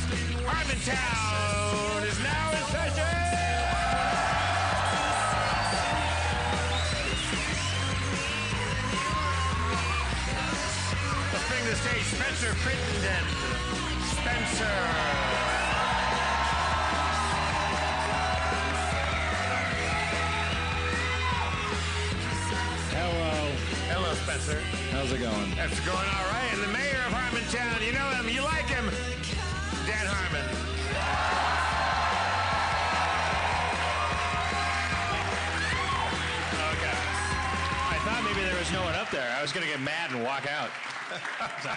Fest, Harmontown is now in session. Let's bring to the stage Spencer Crittenden. Spencer. Hello. Hello, Spencer. How's it going? That's going all right. And the mayor I was going to get mad and walk out.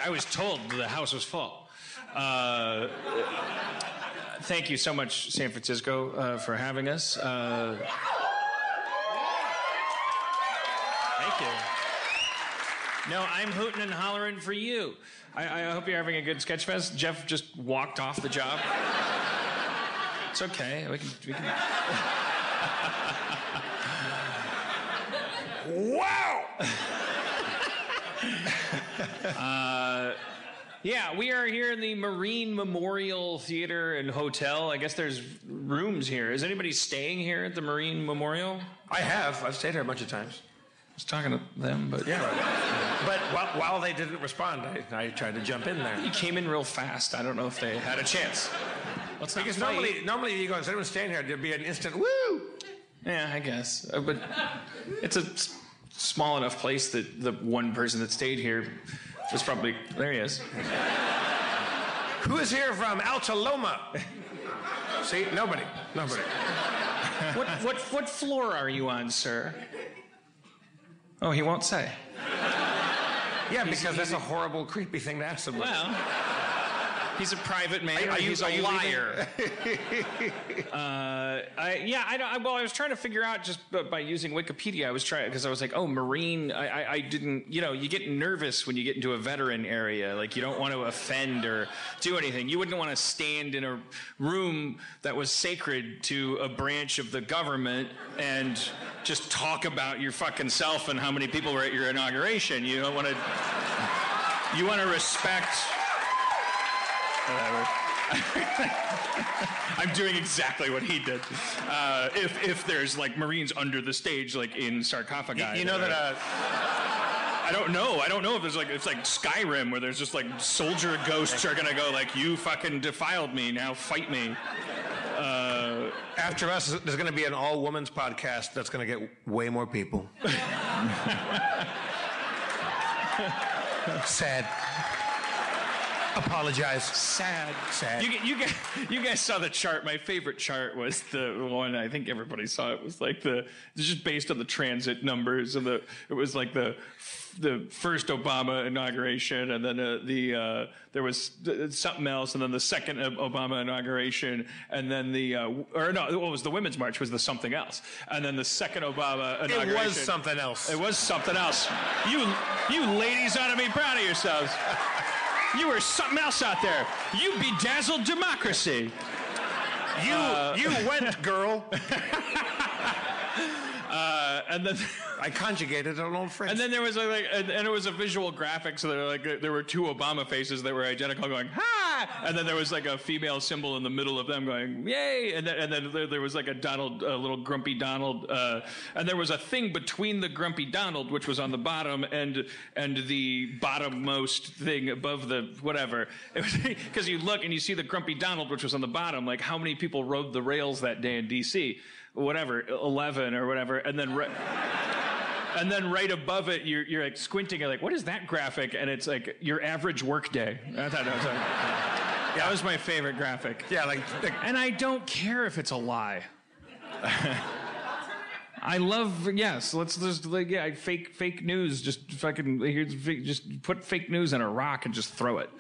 I was told the house was full. Uh, thank you so much, San Francisco, uh, for having us. Uh, thank you. No, I'm hooting and hollering for you. I, I hope you're having a good sketch fest. Jeff just walked off the job. It's okay. We can. We can... Wow! Uh, yeah, we are here in the Marine Memorial Theater and Hotel. I guess there's rooms here. Is anybody staying here at the Marine Memorial? I have. I've stayed here a bunch of times. I was talking to them, but Yeah. But while, while they didn't respond, I, I tried to jump in there. you came in real fast. I don't know if they had a chance. Let's Because fight. normally, normally you go, instead of staying here, there'd be an instant woo! yeah, I guess, Uh, but it's a s- small enough place that the one person that stayed here was probably there. He is. Who is here from Alta Loma? See, nobody. Nobody. What what what floor are you on, sir? Oh, he won't say. Yeah, because that's a horrible, creepy thing to ask somebody. Well, he's a private man. Are- are he's are a liar. uh, I, yeah, I don't. I, well, I was trying to figure out just by using Wikipedia. I was trying because I was like, oh, Marine. I, I, I didn't. You know, you get nervous when you get into a veteran area. Like you don't want to offend or do anything. You wouldn't want to stand in a room that was sacred to a branch of the government and just talk about your fucking self and how many people were at your inauguration. You don't want to. You want to respect. Whatever. I'm doing exactly what he did. Uh, if if there's like Marines under the stage, like in sarcophagi, You, you know that uh, I don't know. I don't know if there's like it's like Skyrim where there's just like soldier ghosts are gonna go like you fucking defiled me now fight me. Uh, after us, there's to be an all women's podcast that's to get way more people. Sad. Apologize. sad. Sad. You, you, guys, you guys saw the chart. My favorite chart was the one I think everybody saw. It was like the it's just based on the transit numbers and the it was like the the first Obama inauguration and then uh, the uh, there was something else and then the second uh, Obama inauguration and then the uh, or no what was the women's march was the something else and then the second Obama inauguration. It was something else. it was something else. You, you ladies ought to be proud of yourselves. You were something else out there. You bedazzled democracy. You, uh, you went, girl. Uh, and then, I conjugated an old French. and then there was like, like and, and it was a visual graphic. So there, were like, there were two Obama faces that were identical, going "ha," and then there was like a female symbol in the middle of them going "yay," and then, and then there, there was like a Donald, a little grumpy Donald, uh, and there was a thing between the grumpy Donald, which was on the bottom, and and the bottommost thing above the whatever. Because you look and you see the grumpy Donald, which was on the bottom. Like how many people rode the rails that day in D.C. Whatever, eleven or whatever, and then. Re- and then right above it, you're, you're like squinting. You're like, what is that graphic? And it's like your average workday. I thought that was, like, that was my favorite graphic. Yeah, like, like And I don't care if it's a lie. I love yes. Let's just like yeah, fake fake news. Just fucking just put fake news in a rock and just throw it.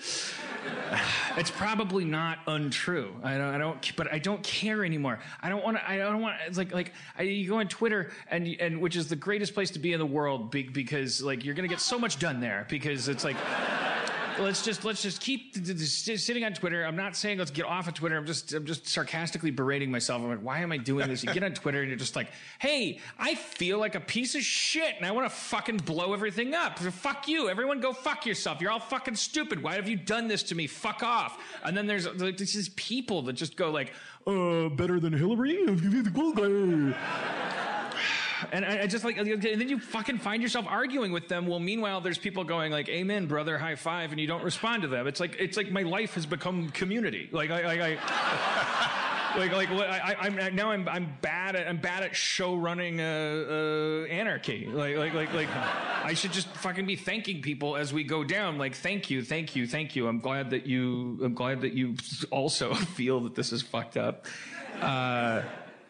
It's probably not untrue. I don't. I don't. But I don't care anymore. I don't want to. I don't want. It's like like I, you go on Twitter and and which is the greatest place to be in the world be, because like you're gonna get so much done there because it's like let's just let's just keep th- th- th- sitting on Twitter. I'm not saying let's get off of Twitter. I'm just I'm just sarcastically berating myself. I'm like, why am I doing this? You get on Twitter and you're just like, hey, I feel like a piece of shit and I want to fucking blow everything up. Fuck you. Everyone go fuck yourself. You're all fucking stupid. Why have you done this to me? Fuck off. And then there's like these people that just go like, uh, better than Hillary? And I, I just like, and then you fucking find yourself arguing with them. Well, meanwhile, there's people going like, "Amen, brother, high five, and you don't respond to them. It's like, it's like my life has become community. Like, I, I, like, like, what- I, I'm now I'm, I'm bad at, I'm bad at show running, uh, uh, anarchy. Like, like, like, like, I should just fucking be thanking people as we go down. Like, thank you, thank you, thank you. I'm glad that you, I'm glad that you also feel that this is fucked up. Uh,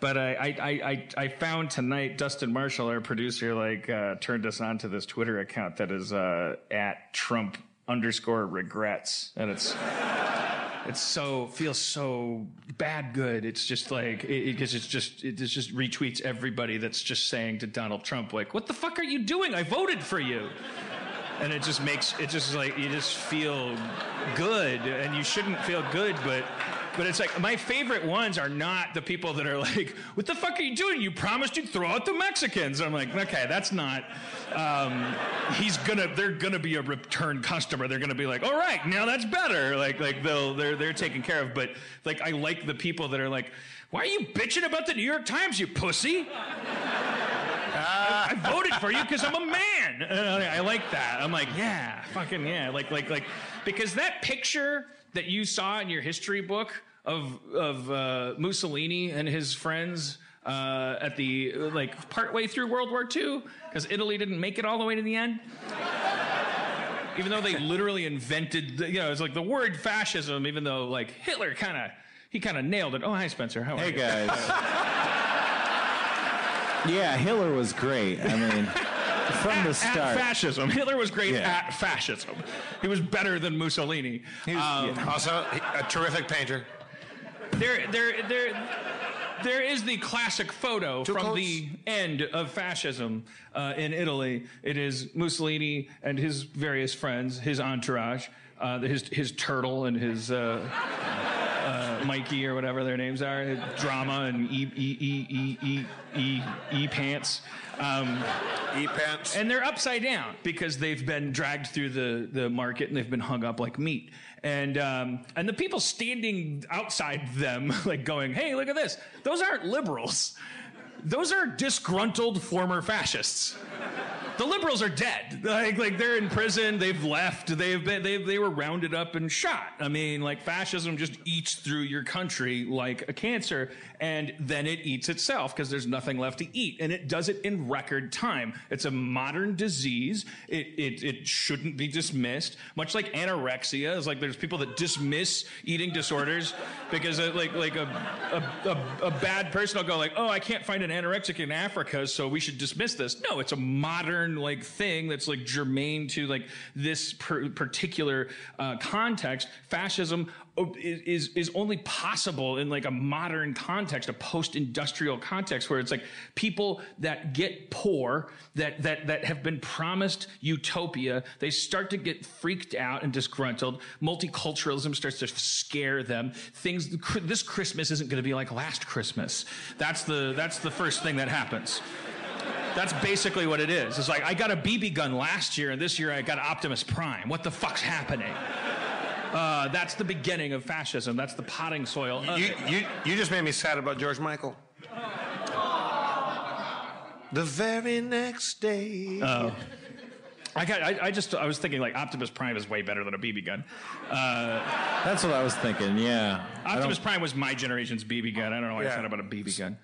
but I, I, I, I- found tonight Dustin Marshall, our producer, like uh, turned us on to this Twitter account that is uh, at Trump underscore regrets, and it's it's so feels so bad good. It's just like because it's just it just retweets everybody that's just saying to Donald Trump like, "What the fuck are you doing? I voted for you." and it just makes it just like you just feel good and you shouldn't feel good but but it's like my favorite ones are not the people that are like what the fuck are you doing? You promised you'd throw out the mexicans. I'm like okay that's not um, he's gonna they're gonna be a return customer. They're gonna be like all right now that's better. Like like they'll they're they're taken care of. But like i like the people that are like why are you bitching about the new york times you pussy? I voted for you because I'm a man. I I like that. I'm like, yeah, fucking yeah. Like, like, like, because that picture that you saw in your history book of of uh, Mussolini and his friends uh, at the like partway through World War II, because Italy didn't make it all the way to the end. Even though they literally invented, the, you know, it's like the word fascism. Even though like Hitler kind of he kind of nailed it. Oh, hi Spencer. How are Hey you? guys. yeah, Hitler was great. I mean, from the At start. fascism. Hitler was great Yeah. at fascism. He was better than Mussolini. He was- Um, yeah. also a terrific painter. There, there, there, there is the classic photo Two from coats? the end of fascism uh, in Italy. It is Mussolini and his various friends, his entourage, uh, his his turtle and his. Uh, uh, Mikey or whatever their names are, drama and e e e e e e e pants. Um, E pants. and they're upside down because they've been dragged through the, the market and they've been hung up like meat. And um, and the people standing outside them, like going, "Hey, look at this! Those aren't liberals. Those are disgruntled former fascists." The liberals are dead. Like, like they're in prison. They've left. They've been. They they were rounded up and shot. I mean, like fascism just eats through your country like a cancer, and then it eats itself because there's nothing left to eat, and it does it in record time. It's a modern disease. It it it shouldn't be dismissed. Much like anorexia is like there's people that dismiss eating disorders because uh, like like a, a a a bad person will go like, oh, I can't find an anorexic in Africa, so we should dismiss this. No, it's a modern like thing that's like germane to like this per- particular uh, context. Fascism is, is is only possible in like a modern context, a post-industrial context where it's like people that get poor, that that that have been promised utopia, they start to get freaked out and disgruntled. Multiculturalism starts to scare them. Things this Christmas isn't going to be like last Christmas. That's the that's the first thing that happens. That's basically what it is. It's like I got a BB gun last year, and this year I got Optimus Prime. What the fuck's happening? Uh, that's the beginning of fascism. That's the potting soil. of You, it. you, you just made me sad about George Michael. The very next day. I got. I, I just. I was thinking like Optimus Prime is way better than a BB gun. Uh, That's what I was thinking. Yeah. Optimus Prime was my generation's BB gun. I don't know why I Yeah. said about a BB gun.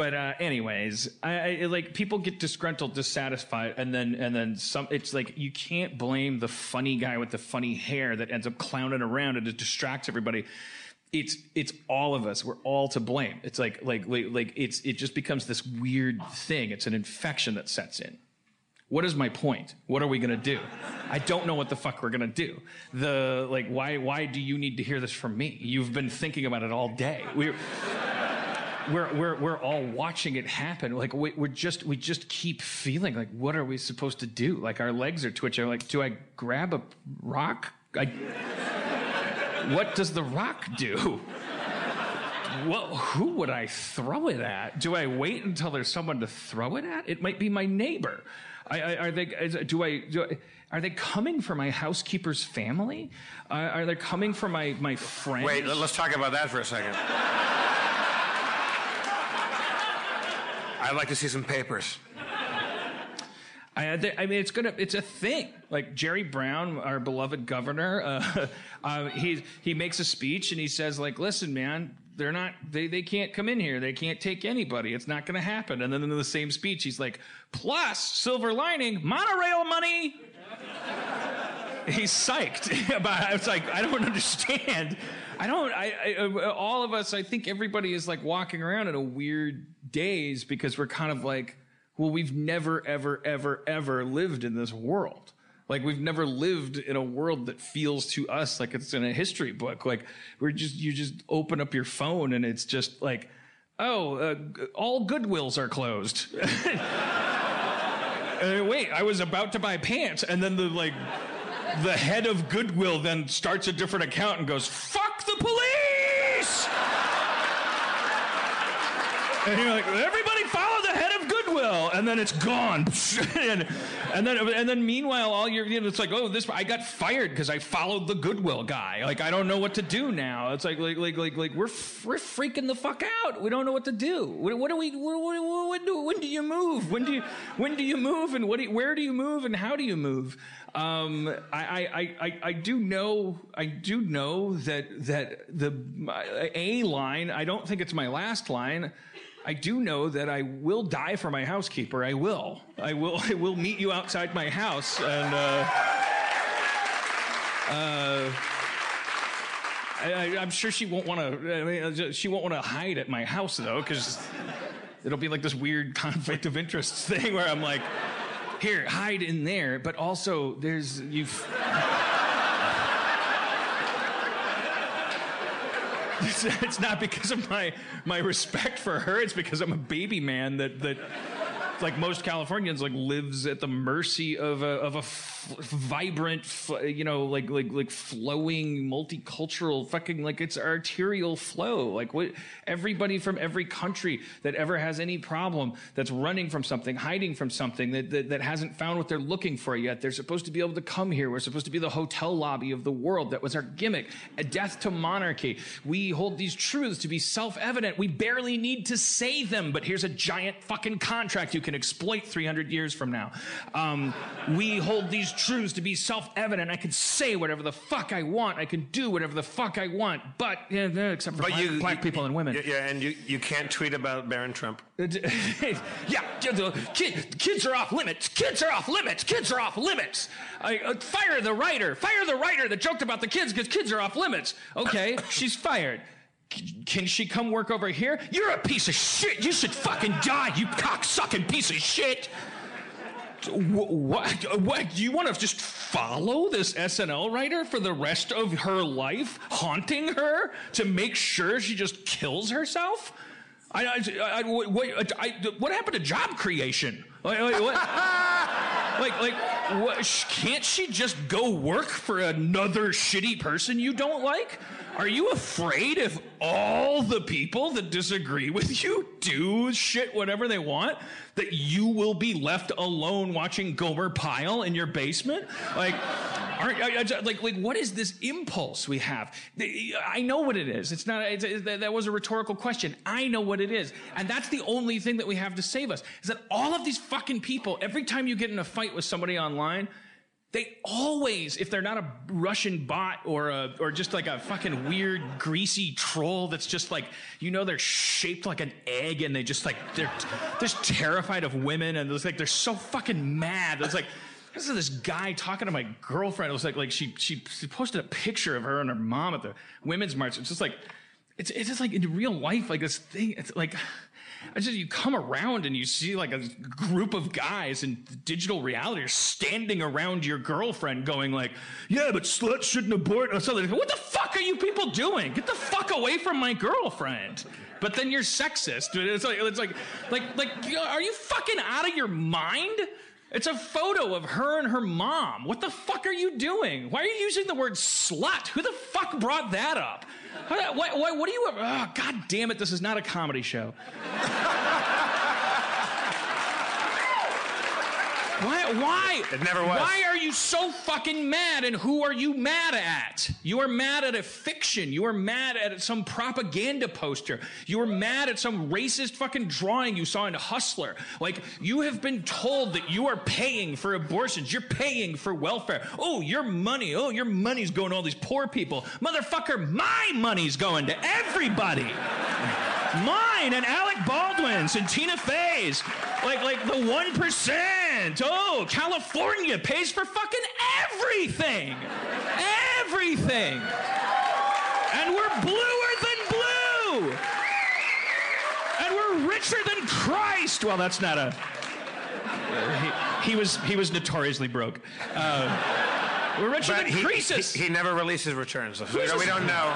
But uh, anyways, I, I like people get disgruntled, dissatisfied, and then and then some. It's like you can't blame the funny guy with the funny hair that ends up clowning around and it distracts everybody. It's it's all of us. We're all to blame. It's like like like, it's it just becomes this weird thing. It's an infection that sets in. What is my point? What are we gonna do? I don't know what the fuck we're gonna do. The like, why why do you need to hear this from me? You've been thinking about it all day. We're we're we're we're all watching it happen. Like we, we're just we just keep feeling like, what are we supposed to do? Like our legs are twitching. Like, do I grab a rock? I, what does the rock do? Well, who would I throw it at? Do I wait until there's someone to throw it at? It might be my neighbor. I, I, are they? Do, I, do I? Are they coming for my housekeeper's family? Uh, are they coming for my my friends? Wait, let- let's talk about that for a second. I'd like to see some papers. I, I mean, it's gonna, it's a thing. Like Jerry Brown, our beloved governor, uh, uh, he he makes a speech and he says, like, listen, man, they're not, they they can't come in here. They can't take anybody. It's not gonna happen. And then in the same speech, he's like, plus silver lining, monorail money. He's psyched about. It's like I don't understand. I don't. I, I uh, all of us. I think everybody is like walking around in a weird daze because we're kind of like, well, we've never, ever, ever, ever lived in this world. Like we've never lived in a world that feels to us like it's in a history book. Like we're just you just open up your phone and it's just like, oh, uh, all Goodwills are closed. Uh, wait, I was about to buy pants, and then the like, the head of Goodwill then starts a different account and goes, "Fuck the police!" And you're like, everybody follow the head of Goodwill, and then it's gone. and, and then and then meanwhile, all you're, you know, it's like, oh, this I got fired because I followed the Goodwill guy. Like I don't know what to do now. It's like like like like, like we're we're freaking the fuck out. We don't know what to do. What, what do we? What, what, when do when do you move? When do you when do you move? And what? Do you, where do you move? And how do you move? Um, I, I, I, I do know I do know that that the a line. I don't think it's my last line. I do know that I will die for my housekeeper. I will. I will. I will meet you outside my house, and uh, uh, I, am sure she won't want to. I mean, she won't want to hide at my house though, because it'll be like this weird conflict of interests thing where I'm like, here, hide in there, but also there's you've. it's not because of my my respect for her. It's because I'm a baby man that that like most Californians like lives at the mercy of a of a f- vibrant, f- you know, like like like flowing multicultural fucking like it's arterial flow. Like what everybody from every country that ever has any problem that's running from something, hiding from something that, that that hasn't found what they're looking for yet. They're supposed to be able to come here. We're supposed to be the hotel lobby of the world. That was our gimmick. A death to monarchy. We hold these truths to be self-evident. We barely need to say them, but here's a giant fucking contract you can exploit 300 years from now. Um, we hold these truths to be self-evident. I can say whatever the fuck I want. I can do whatever the fuck I want. But yeah, except for But black, you, black you- people and women. Yeah, and you, you can't tweet about Barron Trump. yeah, kid, kids are off limits. Kids are off limits. Kids are off limits. I, uh, fire the writer. Fire the writer that joked about the kids because kids are off limits. Okay, she's fired. Can she come work over here? You're a piece of shit. You should fucking die, you cocksucking piece of shit. Wh- What? What? Do you want to just follow this SNL writer for the rest of her life, haunting her to make sure she just kills herself? I, I, I, what, what happened to job creation? Like, like, like, what, can't she just go work for another shitty person you don't like? Are you afraid if all the people that disagree with you do shit whatever they want, that you will be left alone watching Gomer Pyle in your basement? Like, aren't, like, like, what is this impulse we have? I know what it is. It's not. It's, it, that was a rhetorical question. I know what it is, and that's the only thing that we have to save us. Is that all of these fucking people? Every time you get in a fight with somebody online, they always, if they're not a Russian bot or a, or just like a fucking weird greasy troll that's just like, you know, they're shaped like an egg and they just like, they're, just terrified of women and it's like, they're so fucking mad. It's like, this is this guy talking to my girlfriend. It was like, like she, she, she posted a picture of her and her mom at the women's march. It's just like, it's, it's just like in real life, like this thing. It's like, I just you come around and you see like a group of guys in digital reality are standing around your girlfriend, going like, "Yeah, but sluts shouldn't abort." Or something. What the fuck are you people doing? Get the fuck away from my girlfriend! But then you're sexist. It's like it's like like like are you fucking out of your mind? It's a photo of her and her mom. What the fuck are you doing? Why are you using the word slut? Who the fuck brought that up? What, what, what, are you? Oh, God damn it! This is not a comedy show. Why? Why? It never was. Why are you so fucking mad? And who are you mad at? You are mad at a fiction. You are mad at some propaganda poster. You are mad at some racist fucking drawing you saw in Hustler. Like you have been told that you are paying for abortions. You're paying for welfare. Oh, your money. Oh, your money's going to all these poor people. Motherfucker, my money's going to everybody. Mine and Alec Baldwin's and Tina Fey's. Like, like the 1%. Oh, California pays for fucking everything. Everything. And we're bluer than blue. And we're richer than Christ. Well, that's not a. he, he, was he was notoriously broke. Uh, we're richer But than he, Croesus. he, he never releases returns. So we, don't know.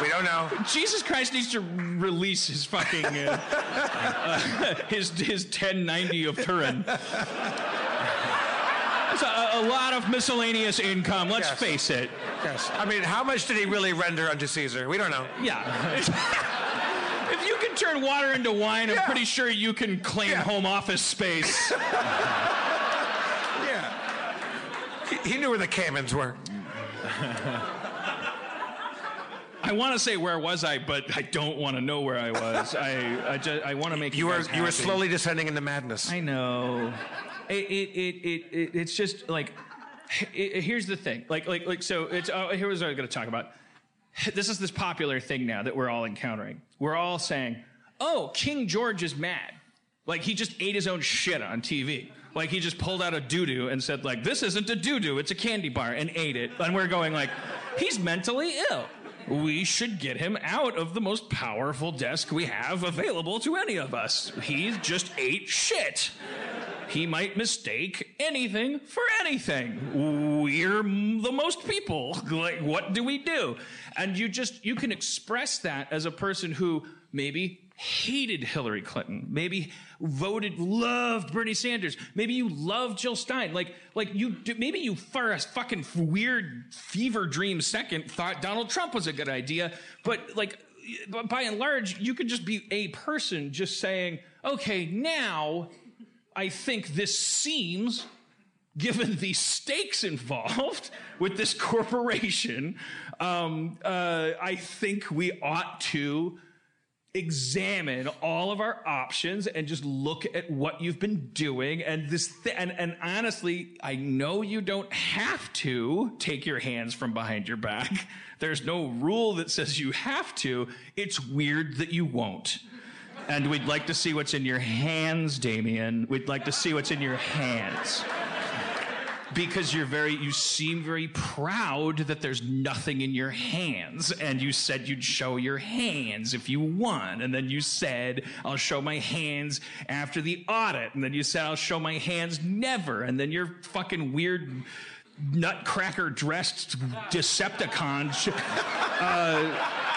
We don't know. Jesus Christ needs to release his fucking uh, uh, his his 1090 of Turin. It's a, a lot of miscellaneous income. Let's Yes. face it. Yes. I mean, how much did he really render unto Caesar? We don't know. Yeah. if you can turn water into wine, I'm Yeah. pretty sure you can claim Yeah. home office space. Yeah. He, he knew where the Caymans were. I want to say where was I, but I don't want to know where I was. I I, just, I want to make you, You were you were slowly descending into madness. I know. It, it, it, it, it, it's just like, it, here's the thing. Like, like, like, so it's, uh, here's what I was going to talk about. This is this popular thing now that we're all encountering. We're all saying, oh, King George is mad. Like, he just ate his own shit on TV. Like, he just pulled out a doo doo and said, like, this isn't a doo doo, it's a candy bar, and ate it. And we're going, like, he's mentally ill. We should get him out of the most powerful desk we have available to any of us. He just ate shit. He might mistake anything for anything. We're the most people. Like, what do we do? And you just, you can express that as a person who maybe hated Hillary Clinton, maybe voted, loved Bernie Sanders, maybe you loved Jill Stein. Like, like you, maybe you for a fucking weird fever dream second thought Donald Trump was a good idea, but like, but by and large, you could just be a person just saying, okay, now I think this seems, given the stakes involved with this corporation, um, uh, I think we ought to examine all of our options and just look at what you've been doing. And this th- and and honestly I know you don't have to take your hands from behind your back. There's no rule that says you have to. It's weird that you won't. And we'd like to see what's in your hands Damien. We'd like to see what's in your hands because you're very you seem very proud that there's nothing in your hands. And you said you'd show your hands if you won. And then you said i'll show my hands after the audit. And then you said i'll show my hands never. And then your fucking weird nutcracker dressed decepticon sh- uh,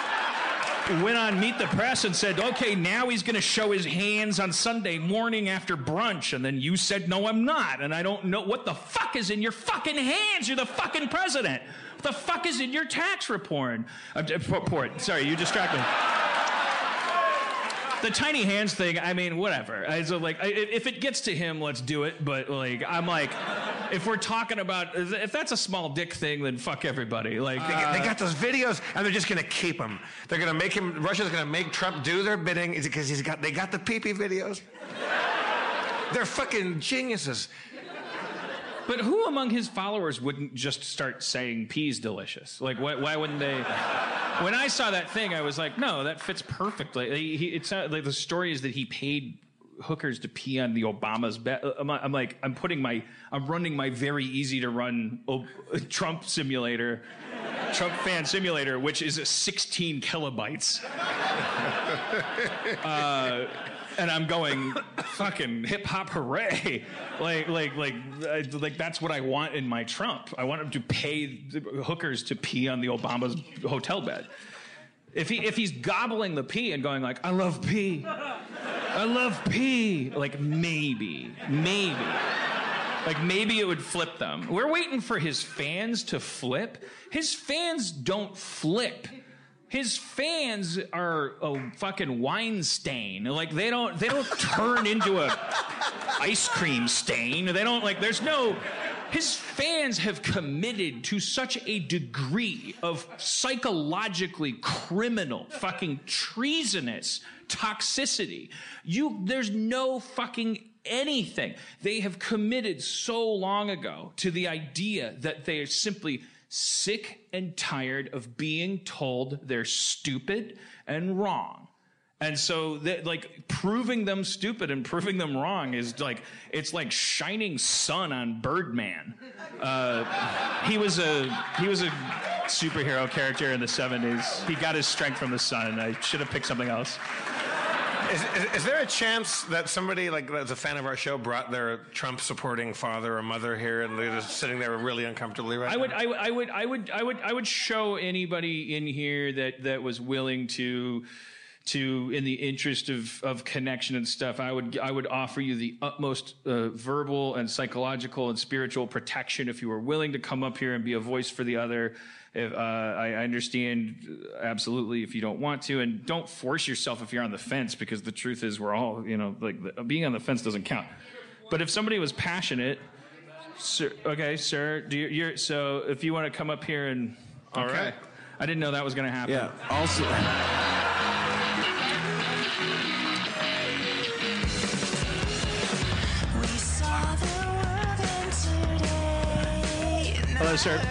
went on Meet the Press and said, okay, now he's going to show his hands on Sunday morning after brunch. And then you said, no, I'm not. And I don't know what the fuck is in your fucking hands. You're the fucking president. What the fuck is in your tax report? Uh, report. Sorry, you distracted me. The tiny hands thing, I mean, whatever. I, so like, I, if it gets to him, let's do it. But like, I'm like, if we're talking about, if that's a small dick thing, then fuck everybody. Like, They, uh, they got those videos, and they're just to keep him. They're to make him. Russia's to make Trump do their bidding because he's got. They got the pee-pee videos. they're fucking geniuses. But who among his followers wouldn't just start saying peas delicious? Like, why, why wouldn't they? When I saw that thing, I was like, no, that fits perfectly. He, it's not, like the story is that he paid hookers to pee on the Obama's bed. I'm, I'm like, I'm putting my, I'm running my very easy to run o- Trump simulator, Trump fan simulator, which is 16 kilobytes. Uh, and I'm going, fucking hip hop hooray! Like, like, like, I- like that's what I want in my Trump. I want him to pay hookers to pee on the Obama's hotel bed. If he if he's gobbling the pee and going like, I love pee, I love pee, like maybe, maybe. Like maybe it would flip them. We're waiting for his fans to flip. His fans don't flip. His fans are a fucking wine stain. Like they don't they don't turn into a ice cream stain. They don't like there's no his fans have committed to such a degree of psychologically criminal, fucking treasonous toxicity. You there's no fucking anything. They have committed so long ago to the idea that they are simply sick and tired of being told they're stupid and wrong. And so, that, like, proving them stupid and proving them wrong is like, it's like shining sun on Birdman. Uh, he was a, he was a superhero character in the 70s. He got his strength from the sun. I should have picked something else. Is, is, is there a chance that somebody like that's a fan of our show brought their Trump-supporting father or mother here, and they're just sitting there really uncomfortably right I would. I would, I would, I would, I would, I would show anybody in here that that was willing to, to, in the interest of of connection and stuff. I would, I would offer you the utmost uh, verbal and psychological and spiritual protection if you were willing to come up here and be a voice for the other. If, uh, I, I understand uh, absolutely if you don't want to, and don't force yourself if you're on the fence because the truth is we're all, you know, like the, being on the fence doesn't count. But if somebody was passionate Sir, okay, sir. Do you, you're, so if you want to come up here and All Okay. right. I didn't know that was going to happen. Yeah. Also, We saw the world and today. Hello, sir.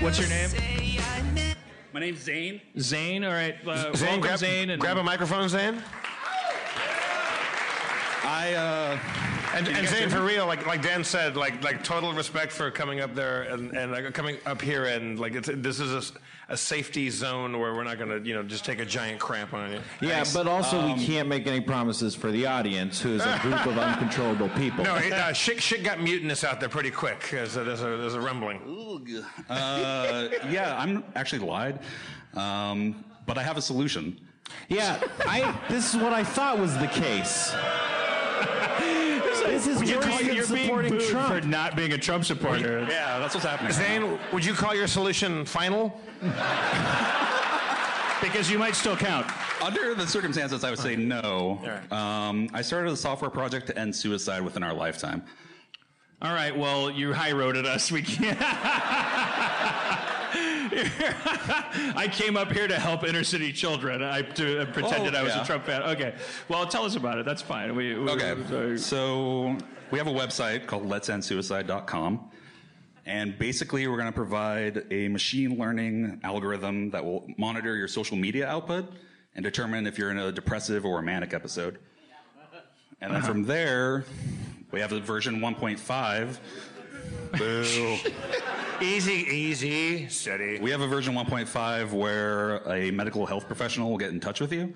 What's your name? Say I meant My name's Zane. Zane. All right. Uh, Zane, grab, Zane. And grab a microphone, Zane. I uh, And, and Zane, for real, like like Dan said, like like total respect for coming up there and and like, coming up here and like it's this is a, s- a safety zone where we're not gonna you know just take a giant cramp on you. yeah, but also we can't make any promises for the audience, who is a group of uncontrollable people. No, it, uh, shit, shit got mutinous out there pretty quick. There's a, there's a, there's a rumbling. uh, yeah, I'm actually lied, um, but I have a solution. Yeah, I. This is what I thought was the case. This is You're, worse than you're being supporting booed Trump. for not being a Trump supporter. Yeah, that's what's happening. Zane, would you call your solution final? because you might still count. Under the circumstances, I would say no. right. Um, I started a software project to end suicide within our lifetime. All right. Well, you high roaded us. We can't. I came up here to help inner city children. I, to, I pretended Oh, I was yeah. a Trump fan. Okay. Well, tell us about it. That's fine. We, we, Okay. so- uh, So we have a website called let'sendsuicide.com. And basically, we're going to provide a machine learning algorithm that will monitor your social media output and determine if you're in a depressive or a manic episode. And then from there, we have a version 1.5. Boo. Easy, easy, steady. We have a version 1.5 where a medical health professional will get in touch with you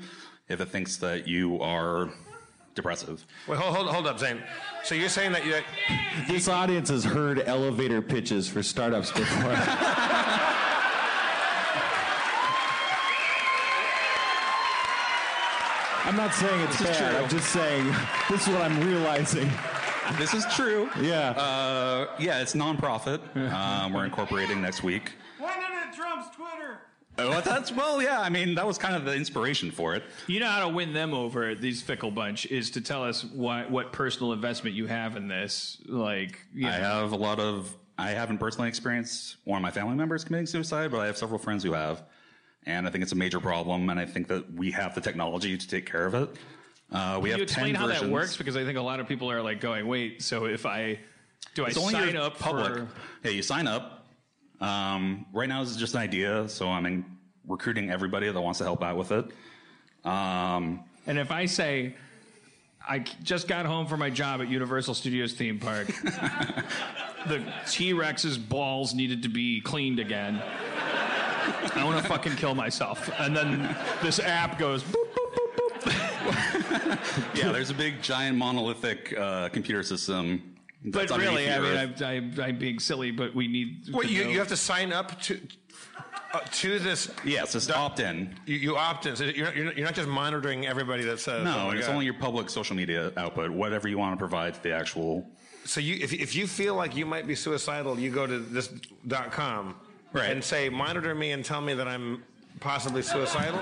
if it thinks that you are depressive. Wait, hold, hold, hold up, Zane. So you're saying that you This audience has heard elevator pitches for startups before. I'm not saying it's This is bad. true. I'm just saying this is what I'm realizing. This is true. Yeah. Uh, yeah, it's nonprofit. Um, we're incorporating next week. Why not at Trump's Twitter? Oh, that's well, yeah. I mean, that was kind of the inspiration for it. You know how to win them over, these fickle bunch, is to tell us what, what personal investment you have in this. Like, you I know. have a lot of. I haven't personally experienced one of my family members committing suicide, but I have several friends who have, and I think it's a major problem. And I think that we have the technology to take care of it. Uh, we Can have you explain 10 how that works? Because I think a lot of people are like going, wait, so if I Do I It's only sign your up public. for? Yeah, you sign up. Um, right now, this is just an idea, so I'm in recruiting everybody that wants to help out with it. Um, And if I say, I just got home from my job at Universal Studios theme park, the T Rex's balls needed to be cleaned again. I want to fucking kill myself. And then this app goes, boop. yeah, there's a big, giant, monolithic uh, computer system. But really, I mean. I'm, I'm, I'm being silly, but we need. Wait, to you, know- you have to sign up to uh, to this. yes, just opt in. You, you opt in. So you're not, you're you're not just monitoring everybody that says. No, oh it's God. only your public social media output, whatever you want to provide to the actual. So you, if, if you feel like you might be suicidal, you go to this dot com Right. and say, monitor me and tell me that I'm possibly suicidal.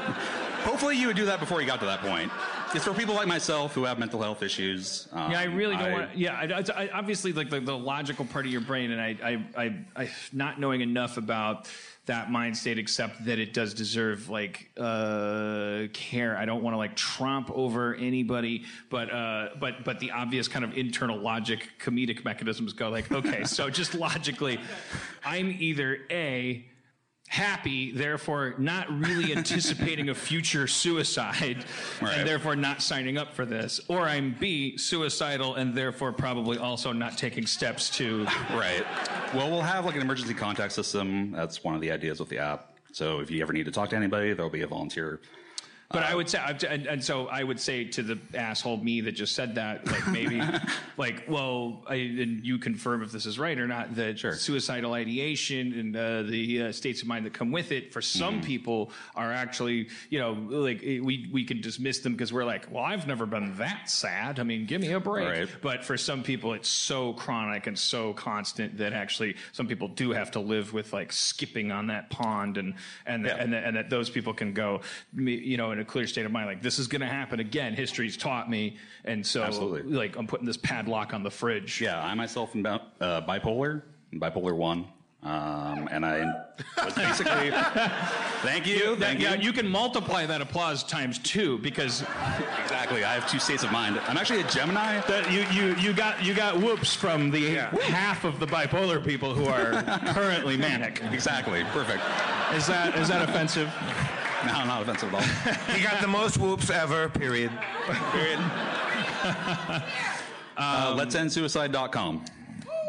Hopefully, you would do that before you got to that point. It's for people like myself who have mental health issues. Um, Yeah, I really don't want. Yeah, I, I, obviously, like the, the logical part of your brain, and I, I, I, I, not knowing enough about that mind state, except that it does deserve like uh, care. I don't want to like tromp over anybody, but uh, but but the obvious kind of internal logic, comedic mechanisms go like, okay, so just logically, I'm either a happy, therefore not really anticipating a future suicide, Right. and therefore not signing up for this. Or I'm B, suicidal, and therefore probably also not taking steps to. Right. Well, we'll have like an emergency contact system. That's one of the ideas with the app. So if you ever need to talk to anybody, there'll be a volunteer. But I would say, and, and so I would say to the asshole me that just said that, like maybe, like, well, I, and you confirm if this is right or not, that Sure. suicidal ideation and uh, the uh, states of mind that come with it for some people are actually, you know, like eh, we we can dismiss them because we're like, well, I've never been that sad. I mean, give me a break. Right. But for some people, it's so chronic and so constant that actually some people do have to live with like skipping on that pond and and Yeah. and, and that those people can go, you know, in a clear state of mind, like this is going to happen again. History's taught me, and so Absolutely. like I'm putting this padlock on the fridge. Yeah, I myself am bi- uh, bipolar, bipolar one. Um, and I was basically. thank you. Thank yeah, you. you can multiply that applause times two because Exactly. I have two states of mind. I'm actually a Gemini. that you, you, you got you got whoops from the Yeah. half of the bipolar people who are currently manic. Exactly. Perfect. Is that is that offensive? No, not offensive at all. he got the most whoops ever. Period. Period. uh, let's end suicide.com.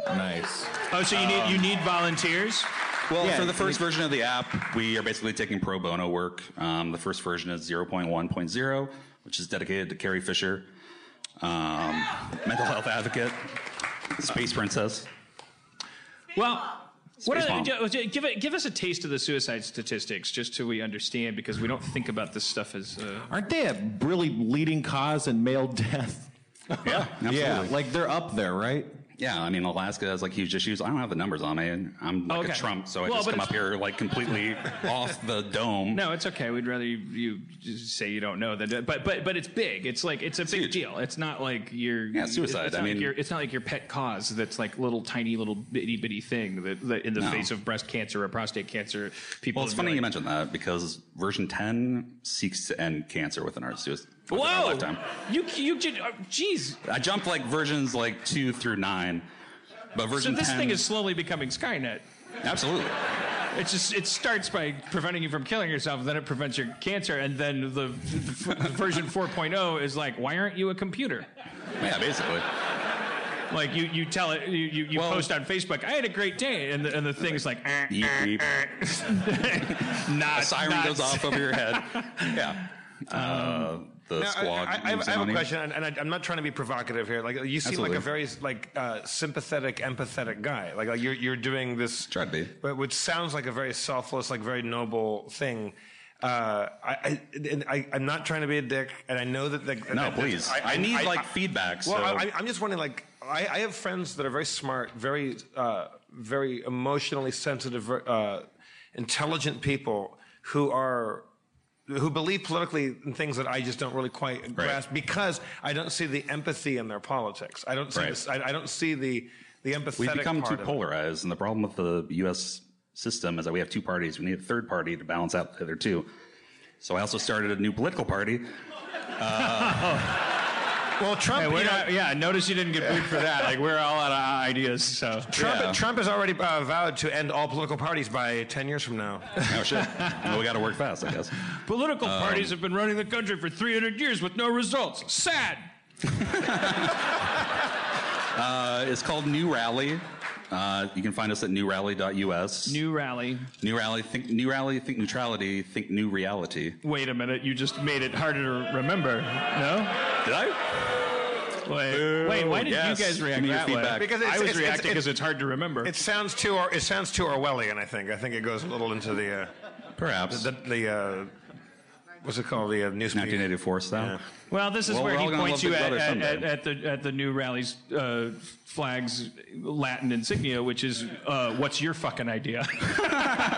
Nice. Oh, so you need you need volunteers. Well, Yeah, for the first version of the app, we are basically taking pro bono work. Um, the first version is 0.1.0, which is dedicated to Carrie Fisher, um, mental health advocate, space princess. Well, what Space are, bomb. give it, give us a taste of the suicide statistics, just so we understand, because we don't think about this stuff as. Uh, Aren't they a really leading cause in male death? Yeah, absolutely. Yeah, like they're up there, right? Yeah, I mean, Alaska has like huge issues. I don't have the numbers on me. I'm like Okay. a Trump, so I Well, just come it's- up here like completely off the dome. no, it's okay. We'd rather you, you say you don't know that, but but but it's big. It's like it's a big huge. deal. It's not like your Yeah, suicide. It's I like mean- your, it's not like your pet cause. That's like little tiny little bitty bitty thing that, that in the No. face of breast cancer or prostate cancer, people. Well, it's funny you like, mentioned that because version 10 seeks to end cancer within our, sui- within our Whoa! You you did. uh, Jeez. I jumped like versions like two through nine, but version. So this 10 thing is slowly becoming Skynet. absolutely. It just it starts by preventing you from killing yourself, then it prevents your cancer, and then the, the, the version 4.0 is like, why aren't you a computer? Yeah, basically. Like you, you tell it, you, you, you Well- post on Facebook, I had a great day, and the, and the thing's like, eh, Yeep, yeep. not, A siren not- goes off over your head. Yeah. Uh, the Now, I- squad. I, I, have, I have a question, and, and I, I'm not trying to be provocative here. Like you seem like a very like uh, sympathetic, empathetic guy. Like, like you're you're doing this, Try to be. but which sounds like a very selfless, like very noble thing. Uh, I, I, I, I'm not trying to be a dick, and I know that. The, No, please. I, need like feedback. Well, so. I, I'm just wondering. Like, I, I have friends that are very smart, very, uh, very emotionally sensitive, uh, intelligent people who are who believe politically in things that I just don't really quite grasp because I don't see the empathy in their politics. I don't see Right. this, I, I don't see the the empathetic. We've become too it. polarized, and the problem with the U.S. system is that we have two parties. We need a third party to balance out the other two. So I also started a new political party. Uh, Well, Trump. Hey, we're you know, not, yeah, notice you didn't get booed for that. Like we're all out of ideas. So Trump, Yeah. Trump has already uh, vowed to end all political parties by 10 years from now. Oh shit. well, we got to work fast, I guess. political parties have been running the country for 300 years with no results. Sad. Uh, it's called New Rally. Uh, you can find us at newrally.us. New rally. New Rally, think New Rally, think neutrality, think new reality. Wait a minute, you just made it harder to remember. No? Did I? Wait, wait why did yes. you guys Give react me your that way? feedback. Because I it's- was it's- reacting it's- because it's hard to remember. It sounds too. Or, it sounds too Orwellian. I think. I think it goes a little into the uh, Perhaps. the, the uh, what's it called? The uh, newspaper. 1984 style. Yeah. Well, this is Well, where we're he gonna points love you Big at, Brother at, someday. at, at the at the new rally's uh, flags Latin insignia, which is uh, what's your fucking idea?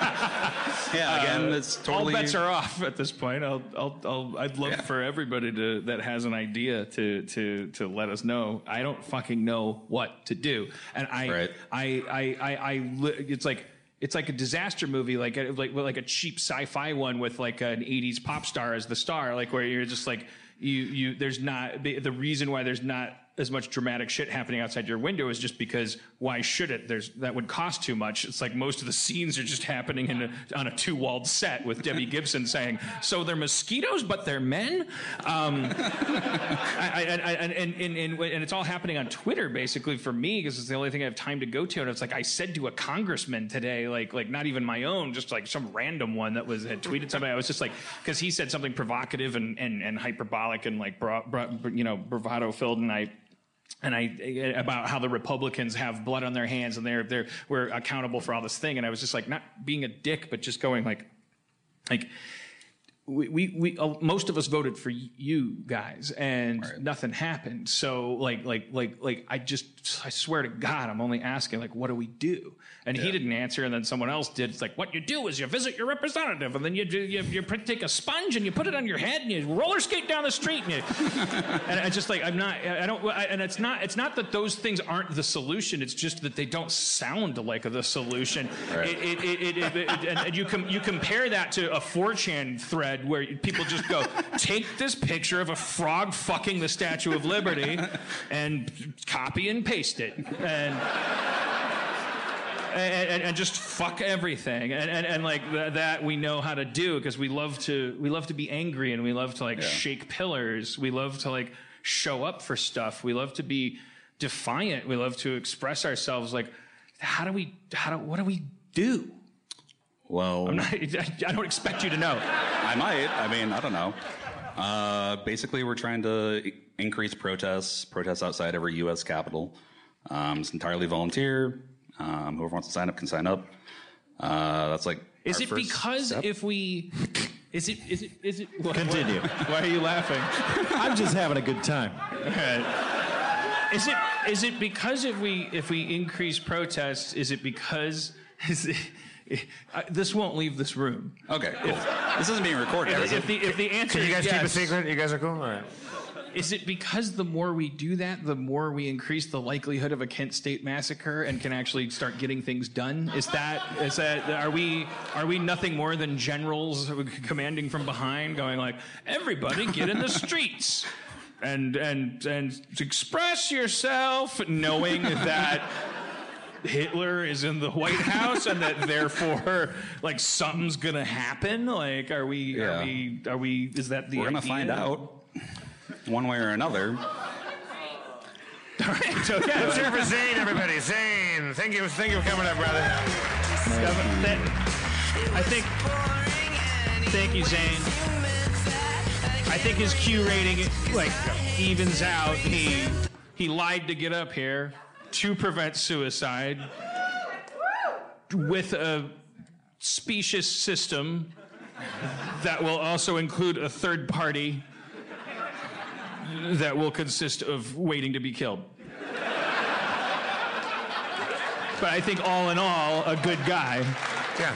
Yeah, again, it's totally. All bets are off at this point. I'll, I'll, I'll, I'd love Yeah. for everybody to that has an idea to to to let us know. I don't fucking know what to do, and I Right. I, I I I li- it's like. It's like a disaster movie, like a, like like a cheap sci-fi one with like an '80s pop star as the star, like where you're just like you you. There's not the the reason why there's not as much dramatic shit happening outside your window is just because why should it? There's that would cost too much. It's like most of the scenes are just happening in a, on a two-walled set with Debbie Gibson saying, "So they're mosquitoes, but they're men." Um, I, I, I, and, and, and, and, it's all happening on Twitter basically for me because it's the only thing I have time to go to. And it's like I said to a congressman today, like like not even my own, just like some random one that was had tweeted something. I was just like because he said something provocative and, and, and hyperbolic and like bra, bra, you know bravado filled, and I and I eh, about how the Republicans have blood on their hands and they're they're we're accountable for all this thing. And I was just like not being a dick, but just going like like we, we, we uh, most of us voted for y- you guys and nothing happened. So like like like like i just i swear to god i'm only asking like what do we do? And he didn't answer and then someone else did. It's like what you do is you visit your representative and then you do you, you take a sponge and you put it on your head and you roller skate down the street and you and I just like I'm not I don't I, and it's not it's not that those things aren't the solution. It's just that they don't sound like the solution. It, it, it, it, it, it- and, and you com, you compare that to a 4chan thread where people just go take this picture of a frog fucking the Statue of Liberty and copy and paste it and and, and, and just fuck everything. And, and, and like th- that we know how to do because we love to we love to be angry and we love to like shake pillars. We love to like show up for stuff. We love to be defiant. We love to express ourselves. Like how do we how do what do we do Well, I don't expect you to know I might. I mean, I don't know. Uh, basically, we're trying to increase protests, protests outside every U.S. capital. Um, it's entirely volunteer. Um, whoever wants to sign up can sign up. Uh, that's like. is our it first because step. if we is it is it is it what- Continue. why are you laughing I'm just having a good time. Is it is it because if we if we increase protests, is it because is it, I, this won't leave this room? Okay, cool. this isn't being recorded. is If it? the if the answer Can you guys is keep a secret? You guys are cool. All right. is it because the more we do that, the more we increase the likelihood of a Kent State massacre and can actually start getting things done? Is that is that are we are we nothing more than generals commanding from behind, going like everybody get in the streets? And and and express yourself, knowing that Hitler is in the White House and that therefore like something's gonna happen? Like are we Yeah. are we are we is that the We're gonna find out one way or another. All right, so yeah, Let's hear it for Zane, everybody. Zane, thank you, thank you for coming up, brother. I think thank you, Zane. I think his Q rating like evens out. He he lied to get up here to prevent suicide with a specious system that will also include a third party that will consist of waiting to be killed. But I think all in all, a good guy. Yeah.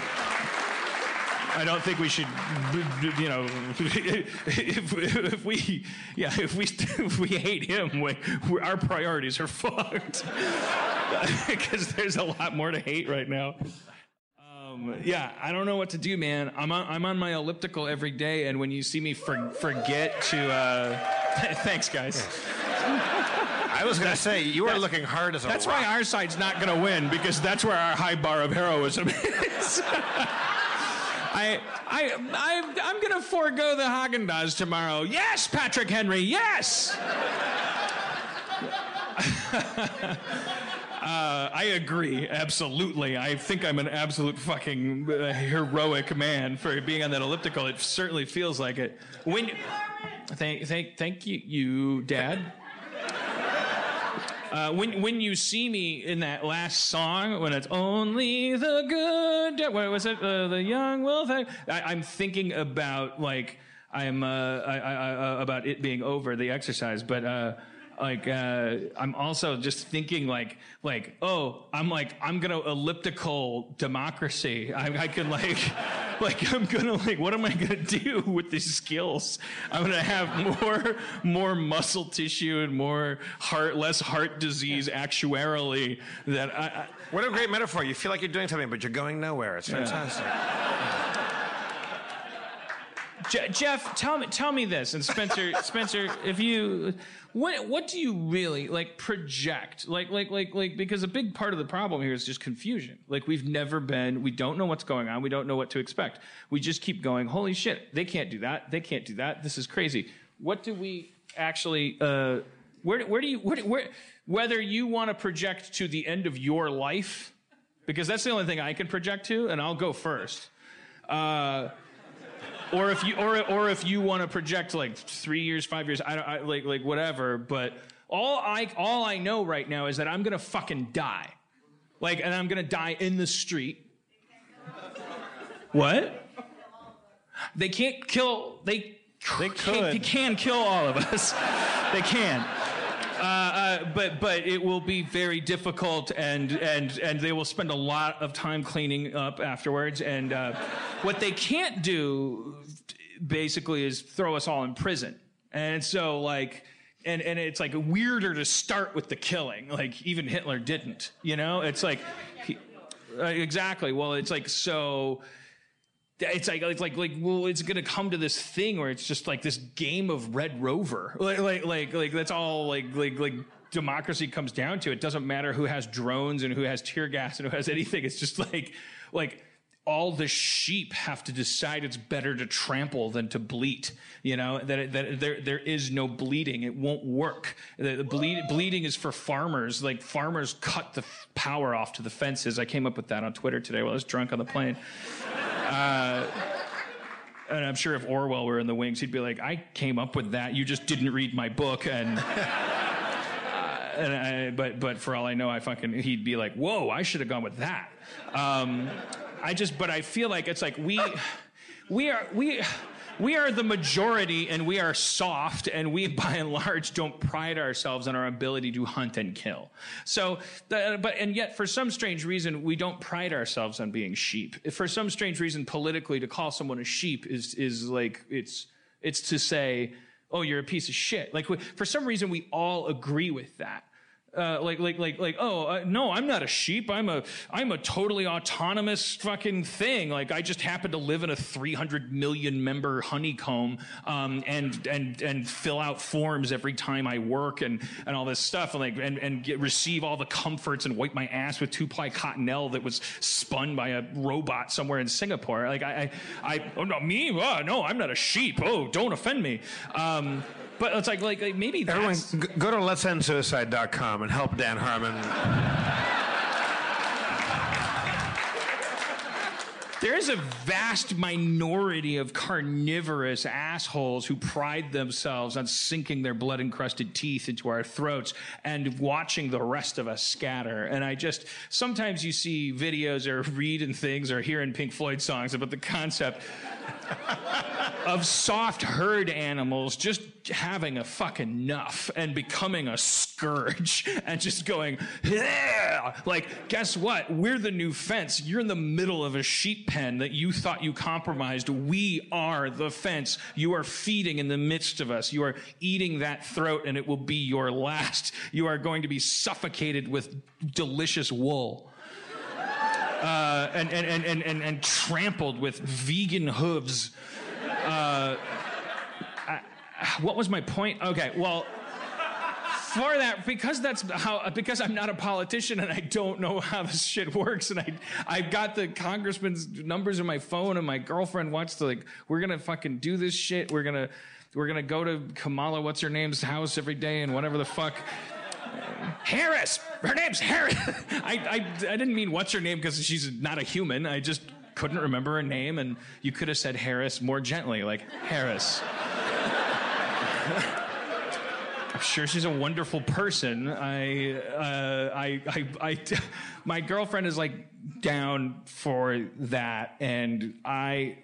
I don't think we should, you know, if, if we, yeah, if we if we hate him, we, we, our priorities are fucked because there's a lot more to hate right now. Um, yeah, I don't know what to do, man. I'm on, I'm on my elliptical every day, and when you see me for, forget to, uh, thanks, guys. I was going to say, you are looking hard as a That's rock. why our side's not going to win because that's where our high bar of heroism is. I, I, I, I'm going to forego the Haagen Dazs tomorrow. Yes, Patrick Henry. Yes. Uh, I agree, absolutely. I think I'm an absolute fucking uh, heroic man for being on that elliptical. It certainly feels like it. When, thank, thank, thank you, you, Dad. Uh, when when you see me in that last song, when it's only the good, what was it? Uh, the young will. I, I'm thinking about like I'm uh, I, I, I, about it being over the exercise, but. Uh, like uh, I'm also just thinking like like oh I'm like I'm gonna elliptical democracy I, I can like like I'm gonna like what am I gonna do with these skills I'm gonna have more more muscle tissue and more heart less heart disease actuarially that I, I What a great metaphor. You feel like you're doing something, but you're going nowhere. It's fantastic. Je- Jeff, tell me, tell me this, and Spencer, Spencer, if you, what, what do you really like project? Like, like, like, like, because a big part of the problem here is just confusion. Like, we've never been, we don't know what's going on, we don't know what to expect. We just keep going. Holy shit, they can't do that. They can't do that. This is crazy. What do we actually? Uh, where, where do you, where, where, whether you want to project to the end of your life, because that's the only thing I can project to, and I'll go first. Uh, or if you or or if you want to project like three years, five years, I don't I, like like whatever. But all I all I know right now is that I'm gonna fucking die, like, and I'm gonna die in the street. What? They can't kill. They They can't- could. They can kill all of us. they can. Uh, uh, but but it will be very difficult, and and and they will spend a lot of time cleaning up afterwards. And uh, what they can't do, basically, is throw us all in prison. And so like. And, and it's like weirder to start with the killing. Like even Hitler didn't, you know. It's like, he, uh, exactly. Well, it's like so it's like it's like like well it's gonna come to this thing where it's just like this game of red rover. Like like like, like that's all like like like democracy comes down to. It doesn't matter who has drones and who has tear gas and who has anything. It's just like like all the sheep have to decide it's better to trample than to bleat you know that, that there there is no bleeding it won't work the, the bleed, bleeding is for farmers like farmers cut the f- power off to the fences i came up with that on twitter today while i was drunk on the plane and I'm sure if Orwell were in the wings, he'd be like, "I came up with that. You just didn't read my book." And, uh, and I, but but for all I know, I fucking he'd be like, "Whoa, I should have gone with that." Um, I just, but I feel like it's like we we are we. We are the majority and we are soft and we by and large don't pride ourselves on our ability to hunt and kill. So, but, and yet for some strange reason, we don't pride ourselves on being sheep. For some strange reason, politically, to call someone a sheep is, is like, it's, it's to say, oh, you're a piece of shit. Like, for some reason, we all agree with that. Uh, like, like, like, like, oh, uh, no, I'm not a sheep. I'm a, I'm a totally autonomous fucking thing. Like, I just happen to live in a 300 million member honeycomb, um, and, and, and fill out forms every time I work and, and all this stuff and like, and, and get, receive all the comforts and wipe my ass with two ply cottonelle that was spun by a robot somewhere in Singapore. Like, I, I, I oh, no, me? Oh, no, I'm not a sheep. Oh, don't offend me. Um, but it's like, like, like maybe Everyone, that's, g- go to let'sendsuicide.com and help Dan Harmon. There is a vast minority of carnivorous assholes who pride themselves on sinking their blood encrusted teeth into our throats and watching the rest of us scatter. And I just, sometimes you see videos or read in things or hear in Pink Floyd songs about the concept of soft herd animals just having a fucking enough and becoming a scourge and just going, yeah! Like, guess what? We're the new fence. You're in the middle of a sheep pen that you thought you compromised. We are the fence. You are feeding in the midst of us. You are eating that throat and it will be your last. You are going to be suffocated with delicious wool. Uh, and, and, and, and, and, and trampled with vegan hooves. Uh, I- what was my point? Okay, well, for that because that's how because I'm not a politician and I don't know how this shit works and I I've got the congressman's numbers in my phone and my girlfriend wants to like we're gonna fucking do this shit we're gonna we're gonna go to Kamala what's her name's house every day and whatever the fuck Harris! Her name's Harris! I, I I didn't mean what's her name because she's not a human. I just couldn't remember her name and you could have said Harris more gently like Harris. I'm sure she's a wonderful person. I, uh, I, I, I, my girlfriend is like down for that, and I,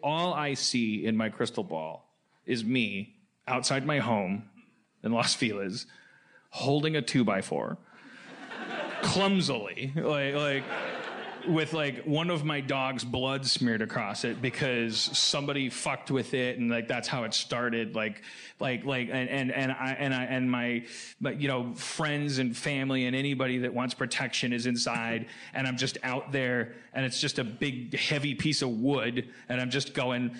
all I see in my crystal ball is me outside my home in Los Feliz, holding a two by four, clumsily, like, like with like one of my dog's blood smeared across it because somebody fucked with it and like that's how it started like like like and and, and I and I and my you know friends and family and anybody that wants protection is inside and I'm just out there and it's just a big heavy piece of wood and I'm just going